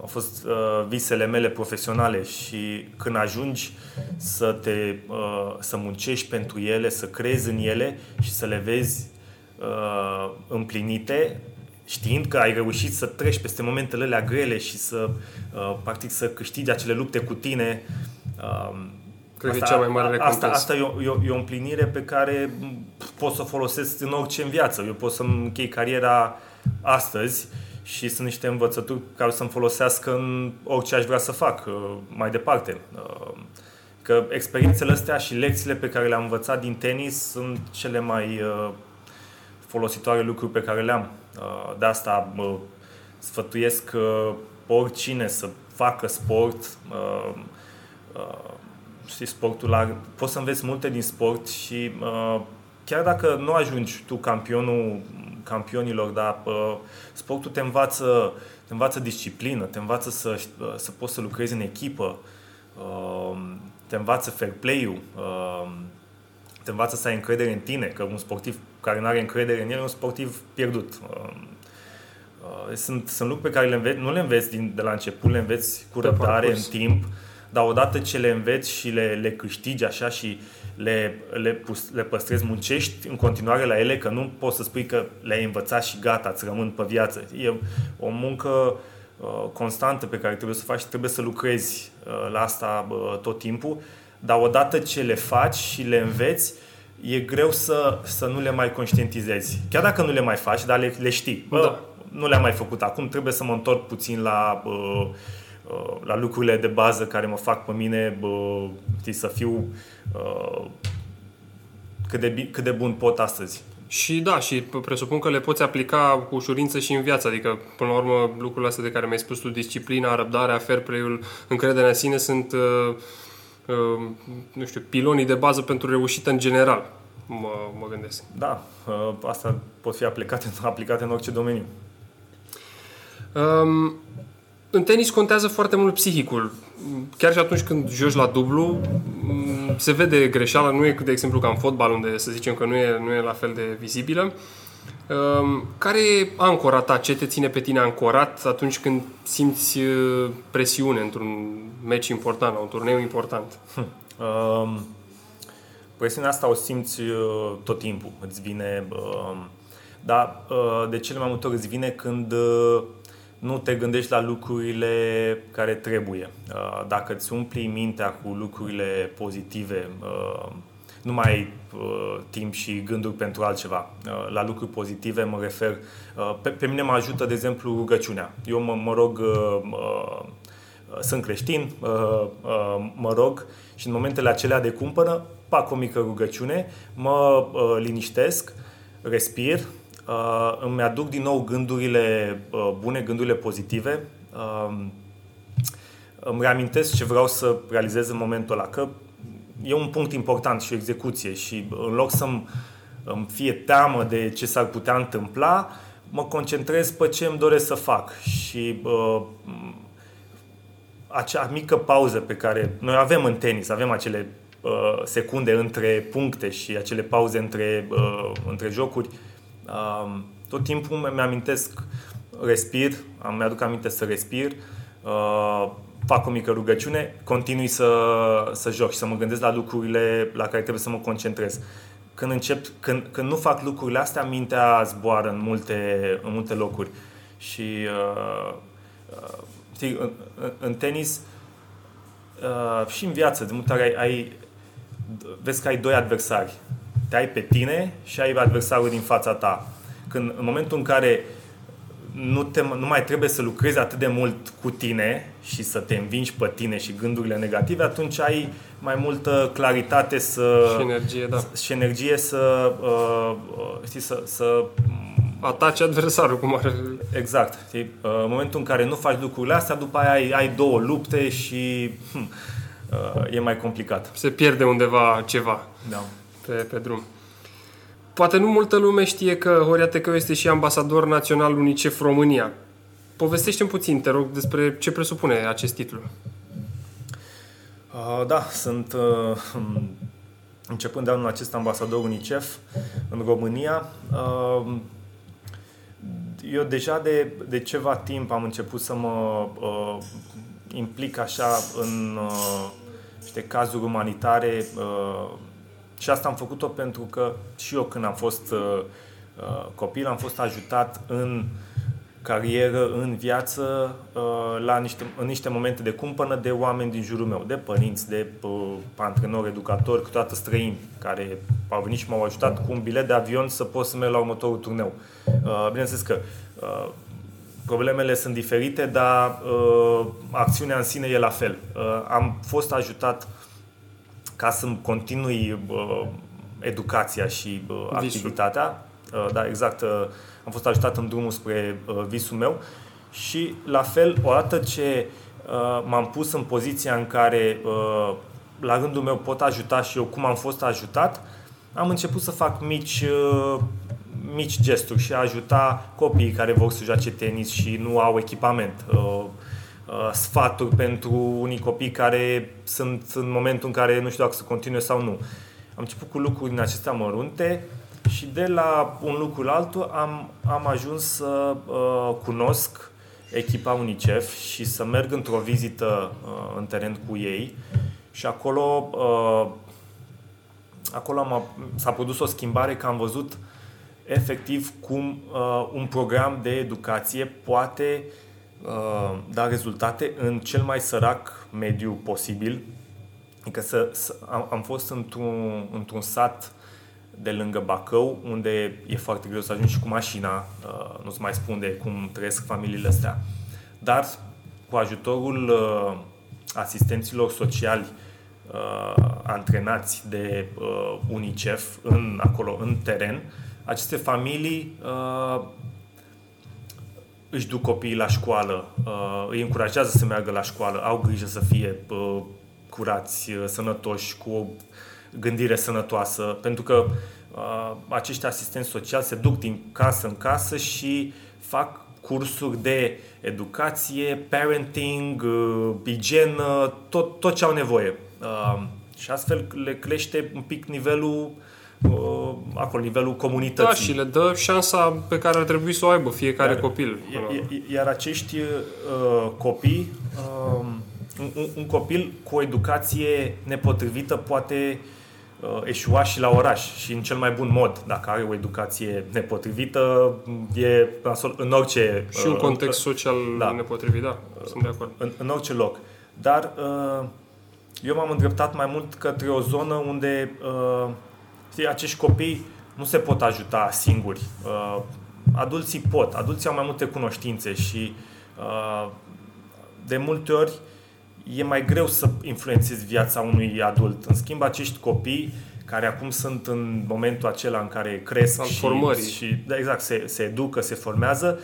au fost uh, visele mele profesionale și când ajungi să te uh, să muncești pentru ele, să crezi în ele și să le vezi uh, împlinite, știind că ai reușit să treci peste momentele alea grele și să uh, practic să câștigi acele lupte cu tine, uh, Cred asta, că e cea mai mare recompensă. Asta, asta e, o, e, o, e o împlinire pe care pot să o folosesc în orice în viață. Eu pot să-mi închei cariera astăzi și sunt niște învățături care să-mi folosească în orice aș vrea să fac uh, mai departe. Uh, că experiențele astea și lecțiile pe care le-am învățat din tenis sunt cele mai uh, folositoare lucruri pe care le-am. De asta sfătuiesc oricine să facă sport. Știi, sportul ar, poți să înveți multe din sport și chiar dacă nu ajungi tu campionul campionilor, dar uh, sportul te învață, te învață disciplină, te învață să, uh, să poți să lucrezi în echipă, uh, te învață fair play-ul, uh, te învață să ai încredere în tine, că un sportiv care nu are încredere în el e un sportiv pierdut. Uh, uh, sunt, sunt lucruri pe care le înveți, nu le înveți din, de la început, le înveți cu răbdare, în timp, dar odată ce le înveți și le, le câștigi așa și le, le, pus, le păstrezi, muncești în continuare la ele, că nu poți să spui că le-ai învățat și gata, îți rămân pe viață. E o muncă uh, constantă pe care trebuie să faci și trebuie să lucrezi uh, la asta uh, tot timpul, dar odată ce le faci și le înveți, e greu să, să nu le mai conștientizezi. Chiar dacă nu le mai faci, dar le, le știi. Bă, da. Nu le-am mai făcut acum, trebuie să mă întorc puțin la uh, Uh, la lucrurile de bază care mă fac pe mine bă, știi, să fiu uh, cât, de, cât de bun pot astăzi. Și da, și presupun că le poți aplica cu ușurință și în viață, adică până la urmă lucrurile astea de care mi-ai spus tu, disciplina, răbdarea, fair play-ul, încrederea în sine sunt, uh, uh, nu știu, pilonii de bază pentru reușită în general, mă, mă gândesc. Da, uh, asta pot fi aplicate, aplicate în orice domeniu. Um, în tenis contează foarte mult psihicul. Chiar și atunci când joci la dublu, se vede greșeala, nu e de exemplu ca în fotbal, unde să zicem că nu e, nu e la fel de vizibilă. Ehm, care e ancora ta? Ce te ține pe tine ancorat atunci când simți uh, presiune într-un meci important, la un turneu important? Um, presiunea asta o simți uh, tot timpul. Îți vine... Uh, dar uh, de cele mai multe ori îți vine când uh, nu te gândești la lucrurile care trebuie. Uh, dacă îți umpli mintea cu lucrurile pozitive, uh, nu mai ai uh, timp și gânduri pentru altceva. La lucruri pozitive mă refer. Pe, pe mine mă ajută, de exemplu, rugăciunea. Eu mă, mă rog, sunt creștin, mă rog și în momentele acelea de cumpără, fac o mică rugăciune, mă liniștesc, respir, uh, îmi aduc din nou gândurile uh, bune, gândurile pozitive, uh, îmi reamintesc ce vreau să realizez în momentul ăla, că e un punct important și o execuție și în loc să-mi îmi fie teamă de ce s-ar putea întâmpla, mă concentrez pe ce îmi doresc să fac. Și uh, acea mică pauză pe care noi avem în tenis, avem acele uh, secunde între puncte și acele pauze între, uh, între jocuri, tot timpul mi-amintesc, respir, mi-aduc aminte să respir, uh, fac o mică rugăciune, continui să, să joc și să mă gândesc la lucrurile la care trebuie să mă concentrez. Când, încep, când, când nu fac lucrurile astea, mintea zboară în multe, în multe locuri. Și uh, uh, știi, în, în tenis uh, și în viață, de multe ori ai, ai, vezi că ai doi adversari te ai pe tine și ai adversarul din fața ta. Când, în momentul în care nu, te, nu mai trebuie să lucrezi atât de mult cu tine și să te învingi pe tine și gândurile negative, atunci ai mai multă claritate să... Și energie, da. Și energie să, uh, uh știi, să, să ataci adversarul cum are. Exact. Știi? Uh, în momentul în care nu faci lucrurile astea, după aia ai, ai două lupte și hm, uh, e mai complicat. Se pierde undeva ceva. Da pe, pe drum. Poate nu multă lume știe că Horia Tecău este și ambasador național UNICEF România. Povestește-mi puțin, te rog, despre ce presupune acest titlu. Uh, da, sunt uh, începând de anul acest ambasador UNICEF în România. Uh, eu deja de, de ceva timp am început să mă uh, implic așa în uh, niște cazuri umanitare uh, și asta am făcut-o pentru că și eu când am fost uh, uh, copil am fost ajutat în carieră în viață uh, la niște, în niște momente de cumpănă de oameni din jurul meu, de părinți, de uh, antrenori, educatori, câteodată străini, care au venit și m-au ajutat cu un bilet de avion să pot să merg la următorul turneu. Uh, bineînțeles că problemele sunt diferite, dar acțiunea în sine e la fel. Am fost ajutat ca să-mi continui educația și activitatea. Da, exact am fost ajutat în drumul spre uh, visul meu și la fel, odată ce uh, m-am pus în poziția în care uh, la rândul meu pot ajuta și eu cum am fost ajutat, am început să fac mici, uh, mici gesturi și a ajuta copiii care vor să joace tenis și nu au echipament. Uh, uh, sfaturi pentru unii copii care sunt în momentul în care nu știu dacă să continue sau nu. Am început cu lucruri din acestea mărunte și de la un lucru la altul am, am ajuns să uh, cunosc echipa UNICEF și să merg într-o vizită uh, în teren cu ei și acolo, uh, acolo am, s-a produs o schimbare că am văzut efectiv cum uh, un program de educație poate uh, da rezultate în cel mai sărac mediu posibil. Adică să, să, am, am fost într-un, într-un sat de lângă Bacău, unde e foarte greu să ajungi și cu mașina, uh, nu-ți mai spun de cum trăiesc familiile astea. Dar cu ajutorul uh, asistenților sociali uh, antrenați de UNICEF în, acolo, în teren, aceste familii își duc copiii la școală, îi încurajează să meargă la școală, au grijă să fie curați, sănătoși, cu o gândire sănătoasă, pentru că uh, acești asistenți sociali se duc din casă în casă și fac cursuri de educație, parenting, uh, igienă, tot, tot ce au nevoie. Uh, și astfel le crește un pic nivelul uh, acolo, nivelul comunității. Da, și le dă șansa pe care ar trebui să o aibă fiecare iar, copil. Iar acești uh, copii, uh, un, un copil cu o educație nepotrivită poate uh, uh, eșua și la oraș și în cel mai bun mod. Dacă are o educație nepotrivită, e în orice... Și un uh, context social da, nepotrivit, da, sunt de acord. În, în orice loc. Dar uh, eu m-am îndreptat mai mult către o zonă unde uh, știi, acești copii nu se pot ajuta singuri. Uh, adulții pot, adulții au mai multe cunoștințe și uh, de multe ori e mai greu să influențezi viața unui adult. În schimb, acești copii care acum sunt în momentul acela în care cresc și, și da, exact, se, se educă, se formează,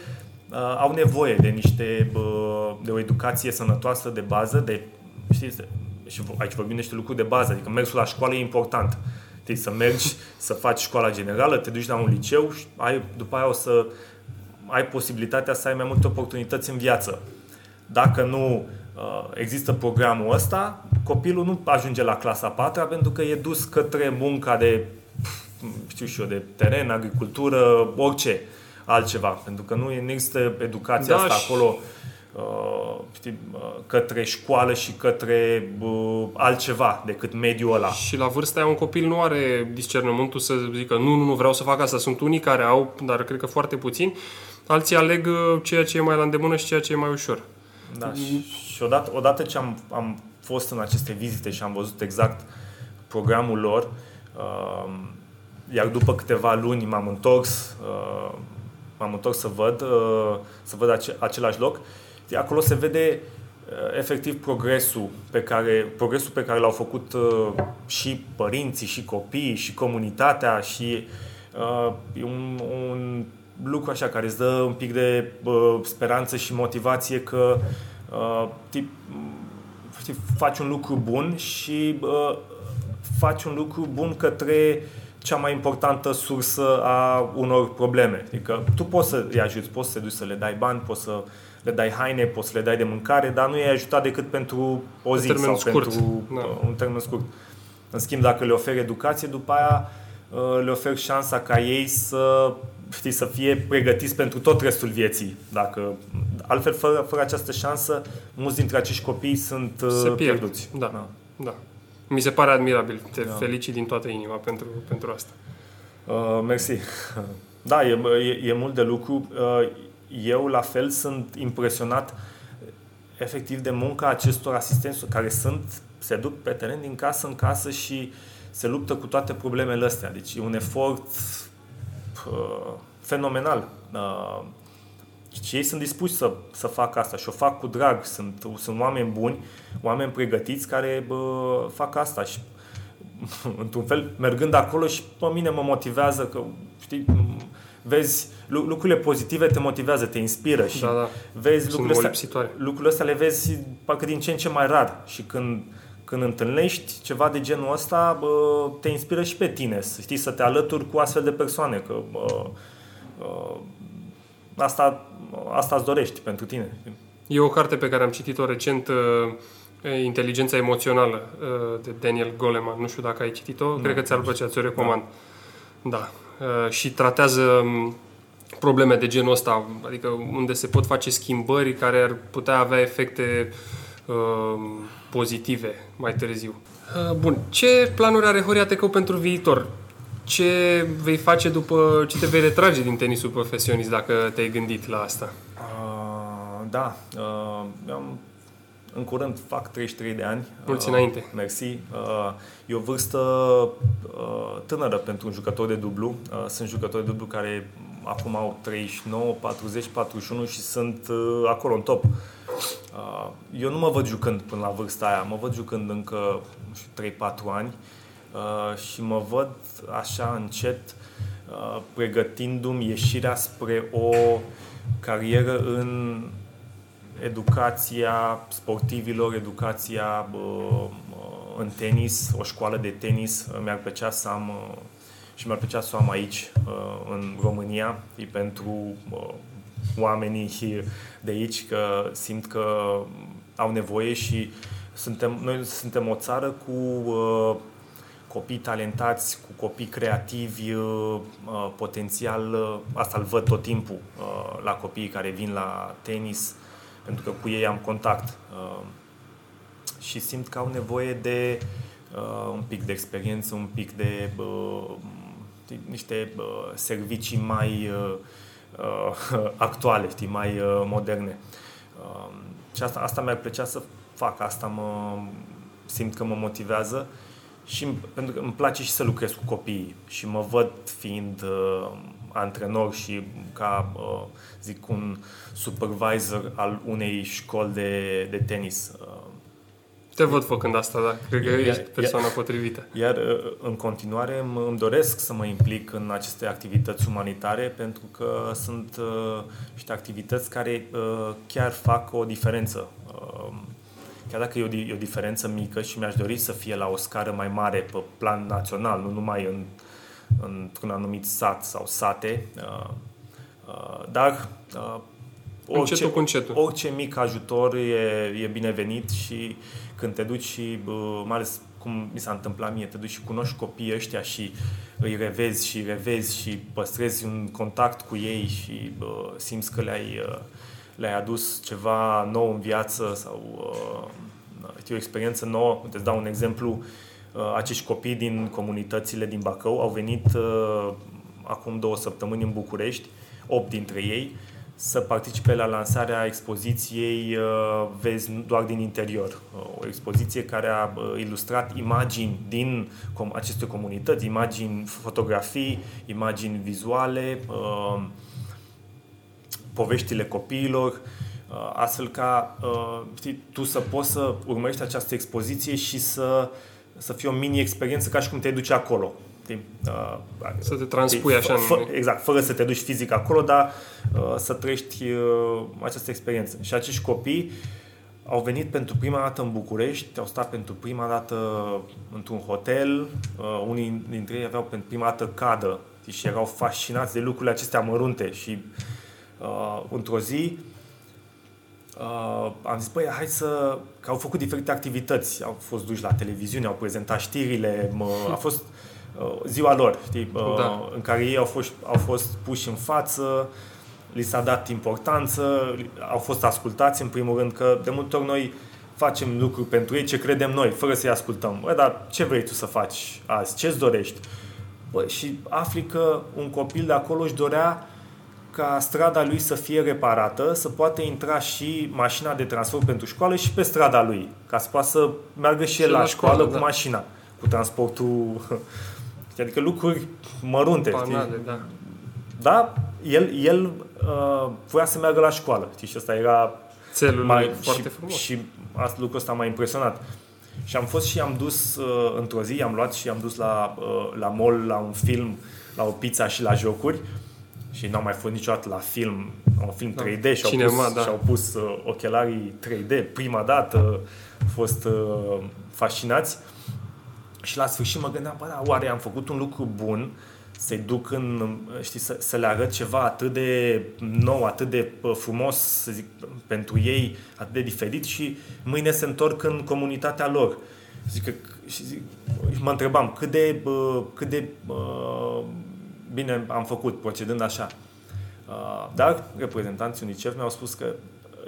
uh, au nevoie de niște uh, de o educație sănătoasă de bază, de știți, și aici vorbim niște lucruri de bază, adică mersul la școală e important. Știi, să mergi, să faci școala generală, te duci la un liceu și ai, după aia o să ai posibilitatea să ai mai multe oportunități în viață. Dacă nu Uh, există programul ăsta, copilul nu ajunge la clasa 4 pentru că e dus către munca de, știu și eu, de teren, agricultură, orice altceva. Pentru că nu există educația da, asta și... acolo uh, știi, uh, către școală și către uh, altceva decât mediul ăla. Și la vârsta aia un copil nu are discernământul să zică nu, nu, nu vreau să fac asta. Sunt unii care au, dar cred că foarte puțini. Alții aleg ceea ce e mai la îndemână și ceea ce e mai ușor. Da, și, și odată, odată ce am, am fost în aceste vizite și am văzut exact programul lor, uh, iar după câteva luni m-am întors, uh, m-am întors să văd, uh, să văd ace- același loc, acolo se vede uh, efectiv progresul pe care, progresul pe care l-au făcut uh, și părinții, și copiii, și comunitatea și uh, un, un lucru așa care îți dă un pic de uh, speranță și motivație că uh, tip, știi, faci un lucru bun și uh, faci un lucru bun către cea mai importantă sursă a unor probleme. Adică tu poți să îi ajuți, poți să te duci să le dai bani, poți să le dai haine, poți să le dai de mâncare, dar nu e ajutat decât pentru o zi sau scurt. pentru da. Uh, un termen scurt. În schimb, dacă le oferi educație, după aia uh, le oferi șansa ca ei să știi, să fie pregătiți pentru tot restul vieții. Dacă, altfel, fără, fără această șansă, mulți dintre acești copii sunt Se pierd. pierduți. Da, da. da. Mi se pare admirabil. Te da. felicit din toată inima pentru, pentru asta. Uh, mersi. Da, e, e, e mult de lucru. Uh, eu la fel sunt impresionat efectiv de munca acestor asistenți care sunt, se duc pe teren din casă în casă și se luptă cu toate problemele astea. Deci e un efort uh, fenomenal. Uh, și ei sunt dispuși să, să facă asta și o fac cu drag. Sunt, sunt oameni buni, oameni pregătiți care bă, fac asta și într-un fel, mergând acolo și pe mine mă motivează că, știi, vezi lucrurile pozitive te motivează, te inspiră și da, da. vezi lucrurile astea, lucrurile astea le vezi parcă din ce în ce mai rar și când când întâlnești ceva de genul ăsta, bă, te inspiră și pe tine, să știi, să te alături cu astfel de persoane, că bă, bă, asta, asta îți dorești pentru tine. E o carte pe care am citit-o recent, Inteligența emoțională, de Daniel Goleman. Nu știu dacă ai citit-o, nu, cred că ți-ar plăcea, ți-o recomand. Da. da. Și tratează probleme de genul ăsta, adică unde se pot face schimbări care ar putea avea efecte uh, pozitive mai târziu. Uh, bun, ce planuri are Horia Tecău pentru viitor? Ce vei face după ce te vei retrage din tenisul profesionist, dacă te-ai gândit la asta? Uh, da, uh, am în curând fac 33 de ani. Mulți uh, înainte. Mersi. Uh, e o vârstă uh, tânără pentru un jucător de dublu. Uh, sunt jucători de dublu care acum au 39, 40, 41 și sunt uh, acolo în top. Uh, eu nu mă văd jucând până la vârsta aia, mă văd jucând încă 3-4 ani uh, și mă văd așa încet pregătindu-mi ieșirea spre o carieră în educația sportivilor, educația în tenis, o școală de tenis. Mi-ar plăcea să am și mi-ar plăcea să o am aici, în România, pentru oamenii de aici, că simt că au nevoie și suntem, noi suntem o țară cu uh, copii talentați, cu copii creativi, uh, potențial, uh, asta îl văd tot timpul uh, la copiii care vin la tenis, pentru că cu ei am contact. Uh, și simt că au nevoie de uh, un pic de experiență, un pic de uh, niște uh, servicii mai uh, uh, actuale, știi, mai uh, moderne. Uh, și asta, asta mi-ar plăcea să fac, asta mă simt că mă motivează și pentru că îmi place și să lucrez cu copiii și mă văd fiind uh, antrenor și ca, uh, zic, un supervisor al unei școli de, de tenis. Uh, te văd făcând asta, da. Cred că iar, ești persoana iar, potrivită. Iar uh, în continuare îmi doresc să mă implic în aceste activități umanitare pentru că sunt uh, niște activități care uh, chiar fac o diferență. Uh, chiar dacă e o, e o diferență mică și mi-aș dori să fie la o scară mai mare pe plan național, nu numai în, într-un anumit sat sau sate, uh, uh, dar uh, orice, încetul cu încetul. orice mic ajutor e, e binevenit și când te duci și, mai ales cum mi s-a întâmplat mie, te duci și cunoști copiii ăștia și îi revezi și revezi și păstrezi un contact cu ei și bă, simți că le-ai, le-ai adus ceva nou în viață sau știu, o experiență nouă. Uite, îți dau un exemplu. Acești copii din comunitățile din Bacău au venit acum două săptămâni în București, opt dintre ei, să participe la lansarea expoziției uh, Vezi doar din interior. Uh, o expoziție care a uh, ilustrat imagini din aceste comunități, imagini, fotografii, imagini vizuale, poveștile copiilor, astfel ca știi, tu să poți să urmărești această expoziție și să, să fie o mini-experiență ca și cum te duci acolo. Uh, să te transpui așa. Fă, exact, fără să te duci fizic acolo, dar uh, să trăiești uh, această experiență. Și acești copii au venit pentru prima dată în București, au stat pentru prima dată într-un hotel, uh, unii dintre ei aveau pentru prima dată cadă și erau fascinați de lucrurile acestea mărunte și uh, într-o zi uh, am zis, băi, hai să... că au făcut diferite activități, au fost duși la televiziune, au prezentat știrile, mă, a fost Uh, ziua lor, știi, uh, da. în care ei au fost, au fost puși în față, li s-a dat importanță, au fost ascultați în primul rând, că de multe ori noi facem lucruri pentru ei ce credem noi, fără să-i ascultăm. Bă, dar ce vrei tu să faci azi? Ce-ți dorești? Bă, și afli că un copil de acolo își dorea ca strada lui să fie reparată, să poată intra și mașina de transport pentru școală și pe strada lui, ca să poată să meargă și el Și la, la școală, școală, cu da. mașina, cu transportul, adică lucruri mărunte, știi? Banale, da. Da, el, el uh, voia să meargă la școală, știi, și ăsta era Țelul mai, lui foarte și, frumos. și asta, lucrul ăsta m-a impresionat. Și am fost și am dus uh, într-o zi, am luat și am dus la, uh, la mall, la un film, la o pizza și la jocuri. Și n-am mai fost niciodată la film, la un film Da. 3D și au Cinema, pus, da. și-au pus uh, ochelarii 3D. Prima dată au fost uh, fascinați. Și la sfârșit mă gândeam, bă, da, oare am făcut un lucru bun să-i duc în, știi, să, să le arăt ceva atât de nou, atât de uh, frumos, să zic, pentru ei, atât de diferit și mâine se întorc în comunitatea lor. Zic că, și zic, și mă întrebam cât de, uh, cât de uh, bine am făcut procedând așa. Uh, Dar reprezentanții UNICEF mi-au spus că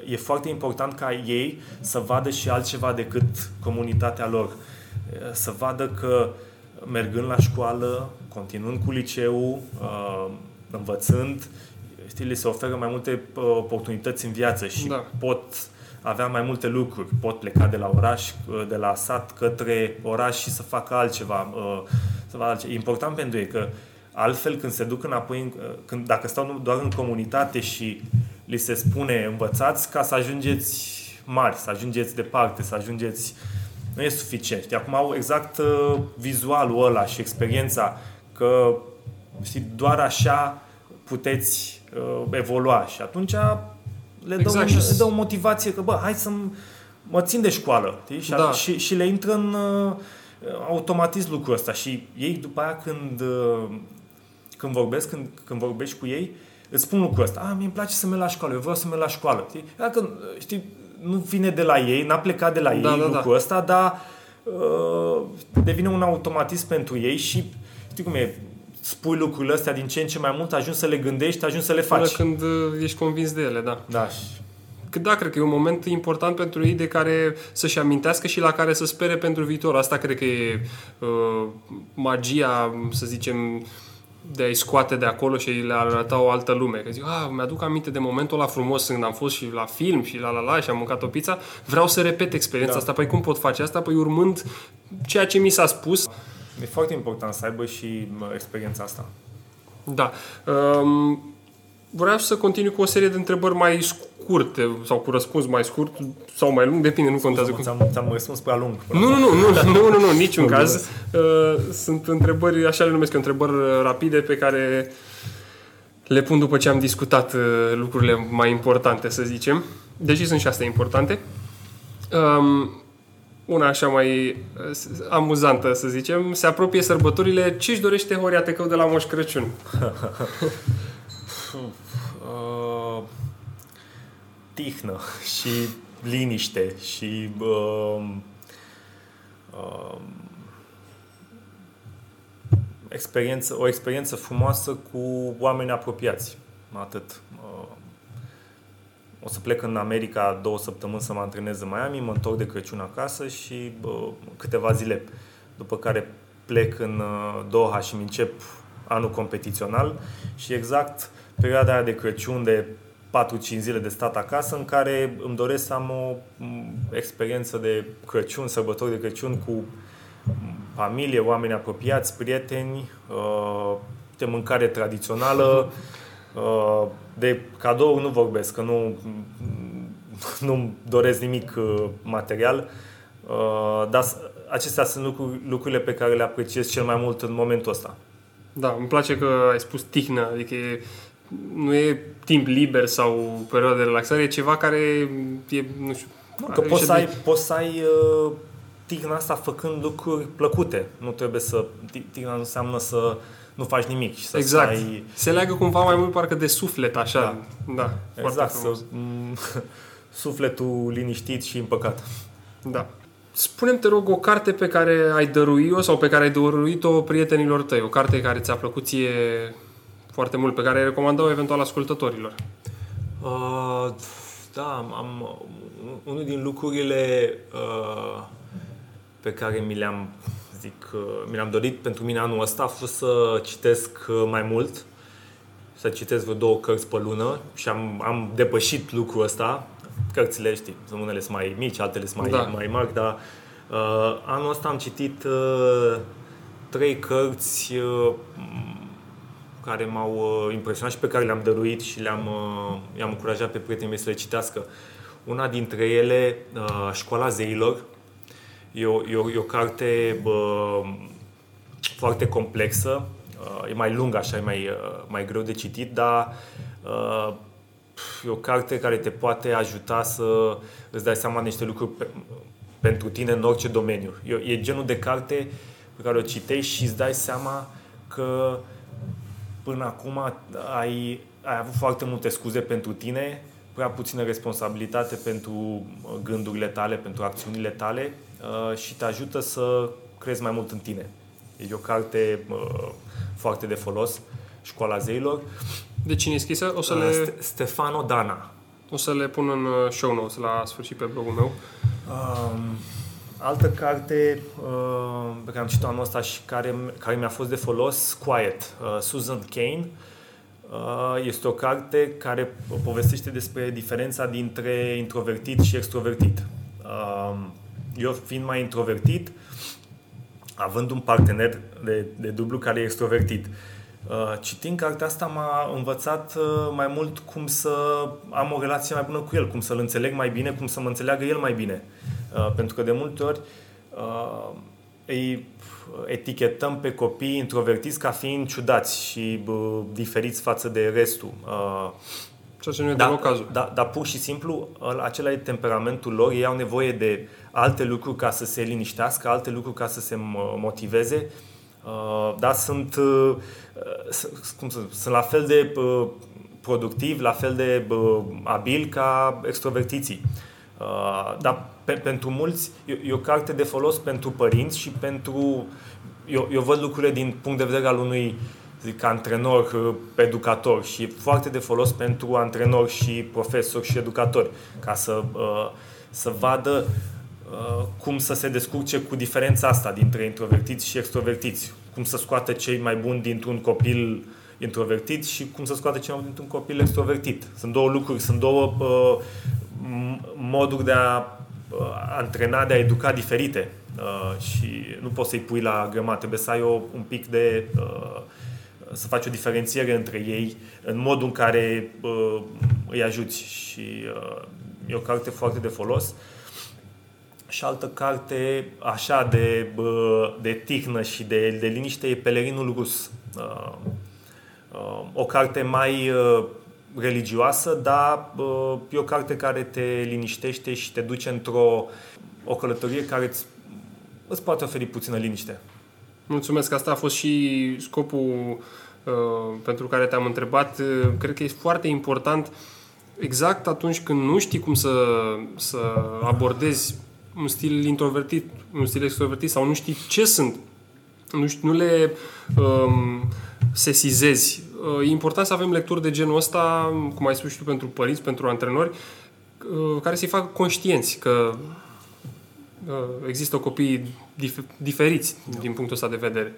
e foarte important ca ei să vadă și altceva decât comunitatea lor. Uh, Să vadă că mergând la școală, continuând cu liceul, uh, învățând, știi, li se oferă mai multe uh, oportunități în viață și Da. pot avea mai multe lucruri. Pot pleca de la oraș, uh, de la sat către oraș și să facă altceva. uh, Să facă altceva. E important pentru ei că altfel când se duc înapoi, în- uh, când, dacă stau nu- doar în comunitate și li se spune învățați ca să ajungeți mari, să ajungeți departe, să ajungeți nu e suficient. Știi? Acum au exact uh, vizualul ăla și experiența că știi, doar așa puteți uh, evolua și atunci le dă, Exact, un, și- le dă o motivație că, bă, hai să mă țin de școală. Știi? Și, Da. și, și le intră în uh, automatism lucrul ăsta și ei după aia când, uh, când vorbesc, când, când vorbești cu ei, îți spun lucrul ăsta. A, mie îmi place să merg la școală, eu vreau să merg la școală. Știi? Dacă, știi, nu vine de la ei, n-a plecat de la ei Da, da, da. lucrul ăsta, dar uh, devine un automatism pentru ei și știi cum e, spui lucrurile astea din ce în ce mai mult, ajungi să le gândești, ajungi să le Până faci. când uh, ești convins de ele, da. Da, și Că da, cred că e un moment important pentru ei de care să-și amintească și la care să spere pentru viitor. Asta cred că e uh, magia, să zicem, de a-i scoate de acolo și le arăta o altă lume. Că zic, ah, mi-aduc aminte de momentul ăla frumos când am fost și la film și la la la și am mâncat o pizza. Vreau să repet experiența Da. asta. Păi cum pot face asta? Păi urmând ceea ce mi s-a spus. e foarte important să aibă și mă, experiența asta. Da. Um, vreau să continui cu o serie de întrebări mai scurte sau cu răspuns mai scurt sau mai lung, depinde, nu contează cum. Ți-am, ți-am răspuns prea lung. până Nu, nu, nu, nu, nu, nu, nu, niciun Nu, caz. Uh, sunt întrebări, așa le numesc eu, întrebări uh, rapide pe care le pun după ce am discutat uh, lucrurile mai importante, să zicem. Deși sunt și astea importante. Um, una așa mai uh, s- amuzantă, să zicem. Se apropie sărbătorile. Ce își dorește Horia Tecău de la Moș Crăciun? tihnă și liniște și uh, uh, experiență, o experiență frumoasă cu oameni apropiați. Atât. Uh, o să plec în America două săptămâni să mă antrenez în Miami, mă întorc de Crăciun acasă și uh, câteva zile după care plec în uh, Doha și îmi încep anul competițional și exact perioada aia de Crăciun de 4-5 zile de stat acasă în care îmi doresc să am o m, experiență de Crăciun, sărbători de Crăciun cu m, familie, oameni apropiați, prieteni, uh, de mâncare tradițională, uh, de cadouri nu vorbesc, că nu nu doresc nimic uh, material, uh, dar s- acestea sunt lucruri, lucrurile pe care le apreciez cel mai mult în momentul ăsta. Da, îmi place că ai spus tihnă, adică e, nu e timp liber sau perioadă de relaxare, e ceva care e, nu știu... Nu, că are poți niște să ai, de- poți să ai uh, tigna asta făcând lucruri plăcute. Nu trebuie să... ti- Tigna nu înseamnă să nu faci nimic și să Exact. stai... Se leagă cumva mai mult parcă de suflet, așa. Da, da foarte Exact, frumos. să, m, sufletul liniștit și împăcat. Da. Spune-mi, te rog, o carte pe care ai dăruit-o sau pe care ai dăruit-o prietenilor tăi. O carte care ți-a plăcut ție foarte mult, pe care ai recomandă-o eventual ascultătorilor. Uh, da, am, am, unul din lucrurile uh, pe care mi le-am, zic, uh, mi le-am dorit pentru mine anul ăsta a fost să citesc uh, mai mult să citesc vreo două cărți pe lună și am, am depășit lucrul ăsta. Cărțile, știi, unele sunt mai mici, altele sunt mai, Da. mai mari, dar uh, anul ăsta am citit uh, trei cărți uh, care m-au uh, impresionat și pe care le-am dăruit și le-am, uh, i-am încurajat pe prietenii mei să le citească. Una dintre ele, uh, Școala zeilor, e o, e o, e o carte bă, foarte complexă, uh, e mai lungă așa, e mai, uh, mai greu de citit, dar uh, e o carte care te poate ajuta să îți dai seama de niște lucruri pe, pentru tine în orice domeniu. E, e genul de carte pe care o citești și îți dai seama că până acum ai, ai avut foarte multe scuze pentru tine, prea puțină responsabilitate pentru uh, gândurile tale, pentru acțiunile tale uh, și te ajută să crezi mai mult în tine. E o carte uh, foarte de folos, Școala Zeilor. De cine e scrisă? O să, Uh, le, Ste- Stefano Dana. o să le pun în uh, show notes la sfârșit pe blogul meu. Um, altă carte uh, pe care am citit-o anul ăsta și care, care mi-a fost de folos, Quiet, uh, Susan Kane. Uh, este o carte care povestește despre diferența dintre introvertit și extrovertit. Uh, eu fiind mai introvertit, având un partener de, de dublu care e extrovertit. Uh, Citind cartea asta m-a învățat uh, mai mult cum să am o relație mai bună cu el, cum să-l înțeleg mai bine, cum să mă înțeleagă el mai bine. Uh, Pentru că de multe ori uh, îi etichetăm pe copii introvertiți ca fiind ciudați și bă, diferiți față de restul. Uh, Ceea ce nu e da, deloc cazul. da, dar pur și simplu ăla- acela e temperamentul lor, ei au nevoie de alte lucruri ca să se liniștească, alte lucruri ca să se mo- motiveze, uh, dar sunt, uh, s- cum să, sunt la fel de uh, productivi, la fel de uh, abili ca extrovertiții. Uh, dar pe, pentru mulți e, e o carte de folos pentru părinți și pentru... Eu, eu văd lucrurile din punct de vedere al unui zic, antrenor, uh, educator și e foarte de folos pentru antrenori și profesori și educatori ca să, uh, să vadă uh, cum să se descurce cu diferența asta dintre introvertiți și extrovertiți. Cum să scoată cei mai buni dintr-un copil introvertit și cum să scoată cei mai buni dintr-un copil extrovertit. Sunt două lucruri, sunt două uh, m- moduri de a uh, antrena, de a educa diferite. Uh, și nu poți să-i pui la grămadă, trebuie să ai o, un pic de... Uh, să faci o diferențiere între ei în modul în care uh, îi ajuți și uh, e o carte foarte de folos. Și altă carte așa de, bă, de tihnă și de, de liniște e Pelerinul Rus. Uh, uh, o carte mai uh, religioasă, dar uh, e o carte care te liniștește și te duce într-o o călătorie care îți, îți poate oferi puțină liniște. Mulțumesc, asta a fost și scopul uh, pentru care te-am întrebat. Uh, Cred că e foarte important exact atunci când nu știi cum să, să abordezi un stil introvertit, un stil extrovertit sau nu știi ce sunt, nu, știi, nu le um, sesizezi. Uh, E important să avem lecturi de genul ăsta, cum ai spus și tu, pentru părinți, pentru antrenori, uh, care să-i facă conștienți că uh, există copii dif- diferiți din punctul ăsta de vedere.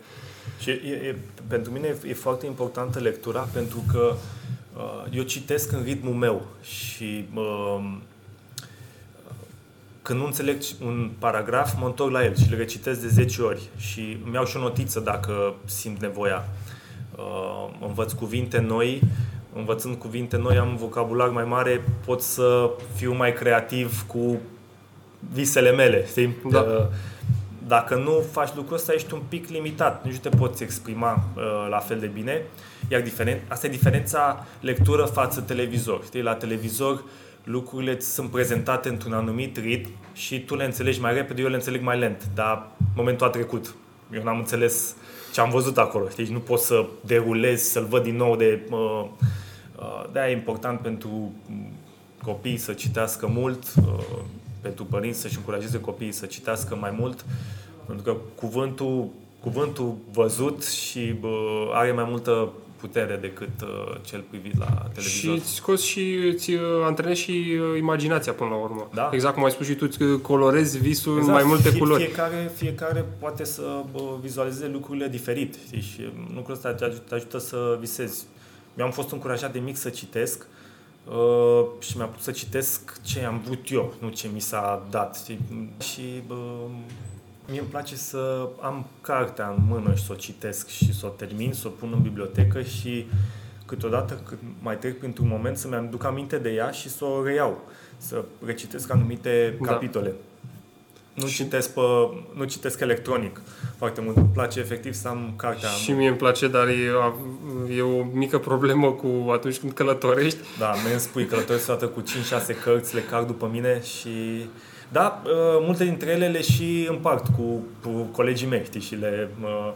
Și e, e, pentru mine e, e foarte importantă lectura pentru că uh, eu citesc în ritmul meu și uh, când nu înțeleg un paragraf, mă întorc la el și îl recitesc de 10 ori și îmi iau și o notiță dacă simt nevoia. Uh, învăț cuvinte noi, învățând cuvinte noi am un vocabular mai mare, pot să fiu mai creativ cu visele mele, știi? Da. Uh, dacă nu faci lucrul ăsta, ești un pic limitat. Nici nu te poți exprima uh, la fel de bine. Iar diferen- asta e diferența lectură față televizor. Știi? La televizor lucrurile ți sunt prezentate într-un anumit ritm și tu le înțelegi mai repede, eu le înțeleg mai lent. Dar momentul a trecut. Eu n-am înțeles ce am văzut acolo. Știi? Și nu pot să derulez, să-l văd din nou de... Uh, uh, de-aia e important pentru copii să citească mult, uh, pentru părinți să-și încurajeze copiii să citească mai mult, pentru că cuvântul, cuvântul văzut și bă, are mai multă putere decât uh, cel privit la televizor. Și îți scoți și îți uh, antrenezi și uh, imaginația până la urmă. Da. Exact cum ai spus și tu, îți colorezi visul Exact, în mai multe fie, culori. Fiecare, fiecare poate să bă, vizualizeze lucrurile diferit știi? și lucrul ăsta te ajută, te ajută să visezi. mi-am fost încurajat de mic să citesc uh, și mi-am pus să citesc ce am vrut eu, nu ce mi s-a dat. Și uh, mie îmi place să am cartea în mână și să o citesc și să o termin, să o pun în bibliotecă și câteodată când mai trec printr-un moment să mi-am duc aminte de ea și să o reiau, să recitesc anumite da. capitole. Nu citesc, pe, nu citesc electronic foarte mult. Îmi place efectiv să am cartea. Și mie îmi place, dar e, e o mică problemă cu atunci când călătorești. Da, mie îmi spui călătoresc toată cu 5-6 cărți, le car după mine și... Da, uh, multe dintre ele le și împart cu, cu colegii mei, știi, și le... Uh,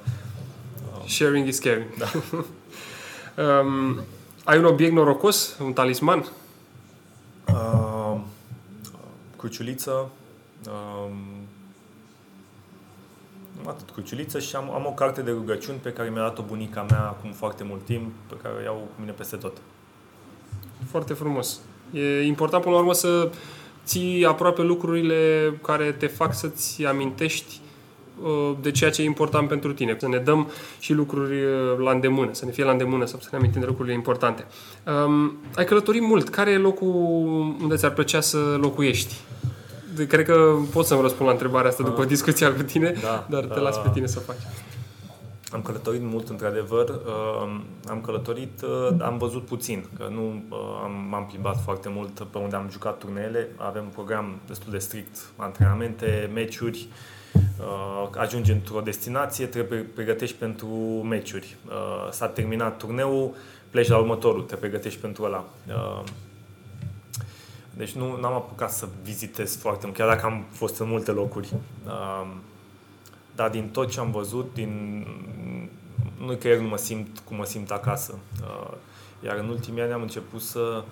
uh, Sharing is caring. Da. um, ai un obiect norocos? Un talisman? Uh, cruciuliță, Um, atât cruciuliță și am, am o carte de rugăciuni pe care mi-a dat-o bunica mea acum foarte mult timp, pe care o iau cu mine peste tot. Foarte frumos. E important până la urmă să ții aproape lucrurile care te fac să-ți amintești uh, de ceea ce e important pentru tine. Să ne dăm și lucruri uh, la îndemână, să ne fie la îndemână, să ne amintim de lucrurile importante. Um, ai călătorit mult. Care e locul unde ți-ar plăcea să locuiești? cred că pot să-mi răspund la întrebarea asta după ah. discuția cu tine, da, dar te las pe tine să faci. Am călătorit mult, într-adevăr. Uh, am călătorit, uh, am văzut puțin, că nu uh, am, m-am plimbat foarte mult pe unde am jucat turneele. Avem un program destul de strict, antrenamente, meciuri. Ajungi într-o destinație, trebuie pregătești pentru meciuri. S-a terminat turneul, pleci la următorul, te pregătești pentru ăla. Deci nu am apucat să vizitez foarte mult, chiar dacă am fost în multe locuri. Uh, dar din tot ce am văzut, din, nu că nu mă simt cum mă simt acasă. Uh, iar în ultimii ani am început să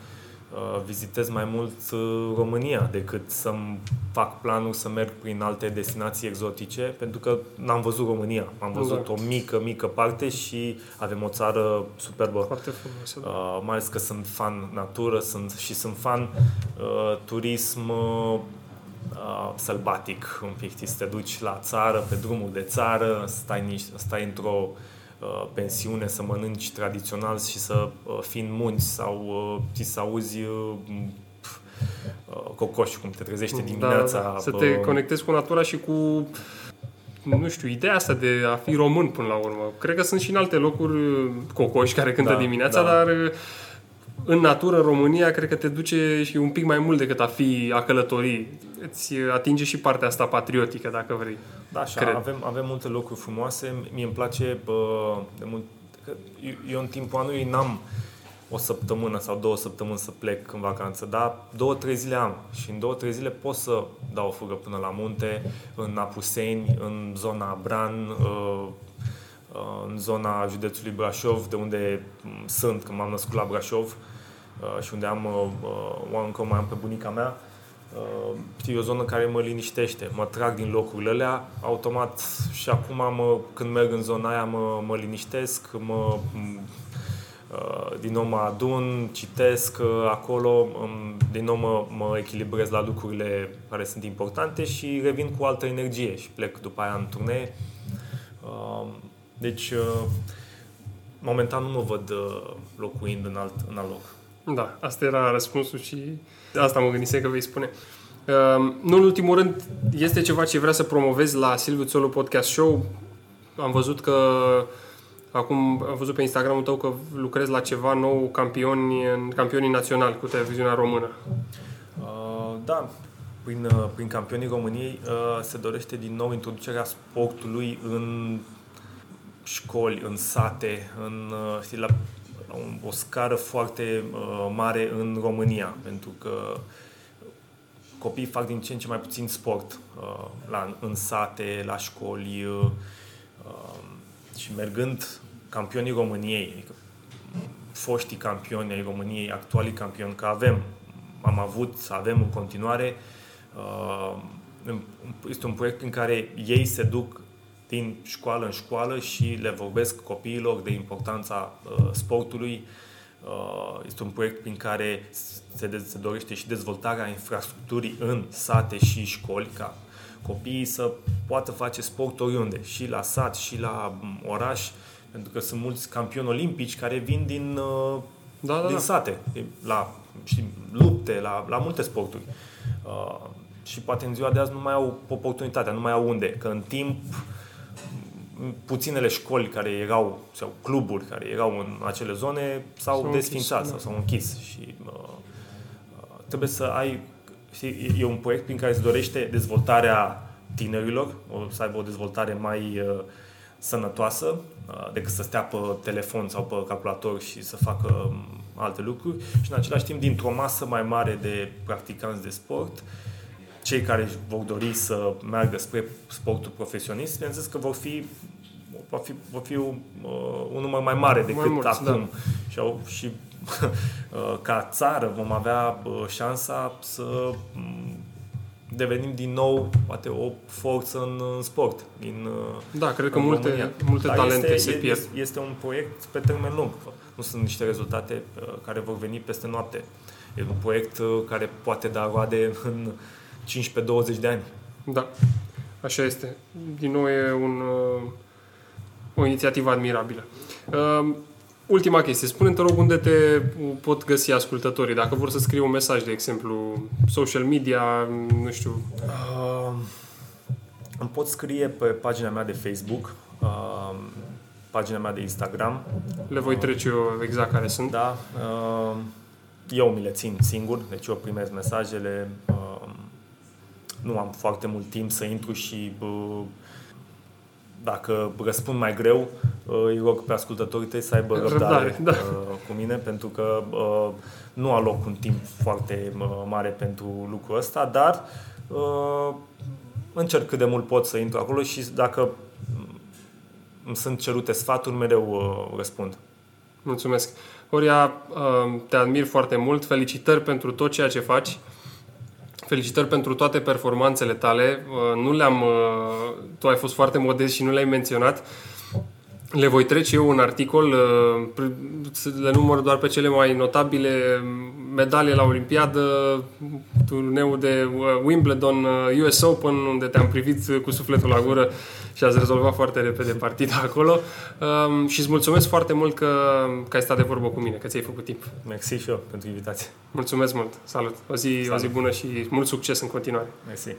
Uh, vizitez mai mult uh, România decât să-mi fac planul să merg prin alte destinații exotice, pentru că n-am văzut România. Am văzut exact. o mică, mică parte și avem o țară superbă. Foarte frumoasă. Da. Uh, mai ales că sunt fan natură sunt, și sunt fan uh, turism uh, sălbatic un pic. Să te duci la țară, pe drumul de țară, stai, stai într-o uh, Uh, pensiune, să mănânci tradițional și să uh, fii în munți sau uh, să auzi cocoș, cum te trezește da, dimineața. Da, să te conectezi cu natura și cu nu știu, ideea asta de a fi român până la urmă. Cred că sunt și în alte locuri cocoși care cântă da, dimineața, da. dar în natură, în România, cred că te duce și un pic mai mult decât a fi a călători. Îți atinge și partea asta patriotică, dacă vrei. Da, așa, cred. avem, avem multe locuri frumoase. Mie îmi place bă, de mult... Că eu, eu în timpul anului n-am o săptămână sau două săptămâni să plec în vacanță, dar două, trei zile am și în două, trei zile pot să dau o fugă până la munte, în Apuseni, în zona Bran, uh, uh, în zona județului Brașov, de unde sunt, că m-am născut la Brașov. Uh, și unde am uh, uh, încă mai am pe bunica mea, știi, e o zonă care mă liniștește. Mă trag din locurile alea, automat și acum mă, când merg în zona aia mă, mă liniștesc, mă, din nou mă adun, citesc acolo, din nou mă, mă echilibrez la lucrurile care sunt importante și revin cu altă energie și plec după aia în turnee. Deci, momentan nu mă văd locuind în alt, în alt loc. Da, asta era răspunsul și asta mă gândisem că vei spune. Uh, nu în ultimul rând, este ceva ce vrea să promovezi la Silviu Țolu Podcast Show. Am văzut că acum am văzut pe Instagramul tău că lucrezi la ceva nou campioni, campionii naționali cu televiziunea română. Uh, da, prin, uh, prin campionii României uh, se dorește din nou introducerea sportului în școli, în sate, în, uh, știi, la o scară foarte uh, mare în România, pentru că copiii fac din ce în ce mai puțin sport uh, la, în sate, la școli uh, și mergând campionii României, adică foștii campioni ai României, actualii campioni, că avem, am avut, avem în continuare, este un proiect în care ei se duc din școală în școală și le vorbesc copiilor de importanța uh, sportului. Uh, este un proiect prin care se, de- se dorește și dezvoltarea infrastructurii în sate și școli, ca copiii să poată face sport oriunde, și la sat, și la um, oraș, Pentru că sunt mulți campioni olimpici care vin din, uh, da, da, din da. sate, la știi, lupte, la, la multe sporturi. Uh, și poate în ziua de azi nu mai au oportunitatea, nu mai au unde. Că în timp puținele școli care erau, sau cluburi care erau în acele zone, s-au, s-au desfințat închis, sau s-au închis. Și uh, uh, trebuie să ai, știi, e un proiect prin care se dorește dezvoltarea tinerilor, o, să aibă o dezvoltare mai uh, sănătoasă uh, decât să stea pe telefon sau pe calculator și să facă um, alte lucruri și în același timp dintr-o masă mai mare de practicanți de sport cei care vor dori să meargă spre sportul profesionist, bineînțeles că vor fi va fi, va fi un, uh, un număr mai mare decât mai mulți, acum. Da. Și, au, și uh, ca țară vom avea uh, șansa să um, devenim din nou poate o forță în, în sport. Din, uh, da, cred că multe, multe Dar talente este, se pierd. Este, este un proiect pe termen lung. Nu sunt niște rezultate uh, care vor veni peste noapte. E un proiect uh, care poate da roade în 15-20 de ani. Da, așa este. Din nou e un, uh, o inițiativă admirabilă. Uh, ultima chestie. Spune-te, rog, unde te pot găsi ascultătorii? Dacă vor să scrie un mesaj, de exemplu, social media, nu știu. Uh, îmi pot scrie pe pagina mea de Facebook, uh, pagina mea de Instagram. Le voi trece eu exact care sunt. Da. Uh, eu mi le țin singur, deci eu primesc mesajele. Uh, nu am foarte mult timp să intru și dacă răspund mai greu, îi rog pe ascultătorii tăi să aibă răbdare, răbdare da. cu mine, pentru că nu aloc un timp foarte mare pentru lucrul ăsta, dar încerc cât de mult pot să intru acolo și dacă îmi sunt cerute sfaturi, mereu răspund. Mulțumesc. Horia, te admir foarte mult, felicitări pentru tot ceea ce faci. Felicitări pentru toate performanțele tale. Uh, nu le-am, uh, tu ai fost foarte modest și nu le-ai menționat. Le voi trece eu un articol, uh, le număr doar pe cele mai notabile medalie la Olimpiadă, turneul de Wimbledon, US Open, unde te-am privit cu sufletul la gură și ați rezolvat foarte repede partida acolo. Um, și îți mulțumesc foarte mult că, că ai stat de vorbă cu mine, că ți-ai făcut timp. Mersi și eu pentru invitație. Mulțumesc mult. Salut. O zi, Salut. o zi bună și mult succes în continuare. Mersi.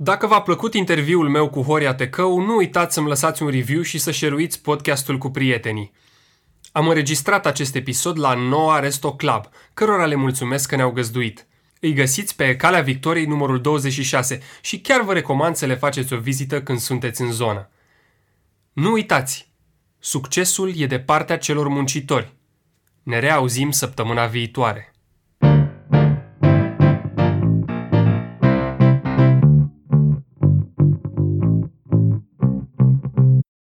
Dacă v-a plăcut interviul meu cu Horia Tecău, nu uitați să-mi lăsați un review și să share podcastul cu prietenii. Am înregistrat acest episod la noua Resto Club, cărora le mulțumesc că ne-au găzduit. Îi găsiți pe Calea Victoriei numărul 26 și chiar vă recomand să le faceți o vizită când sunteți în zonă. Nu uitați! Succesul e de partea celor muncitori. Ne reauzim săptămâna viitoare.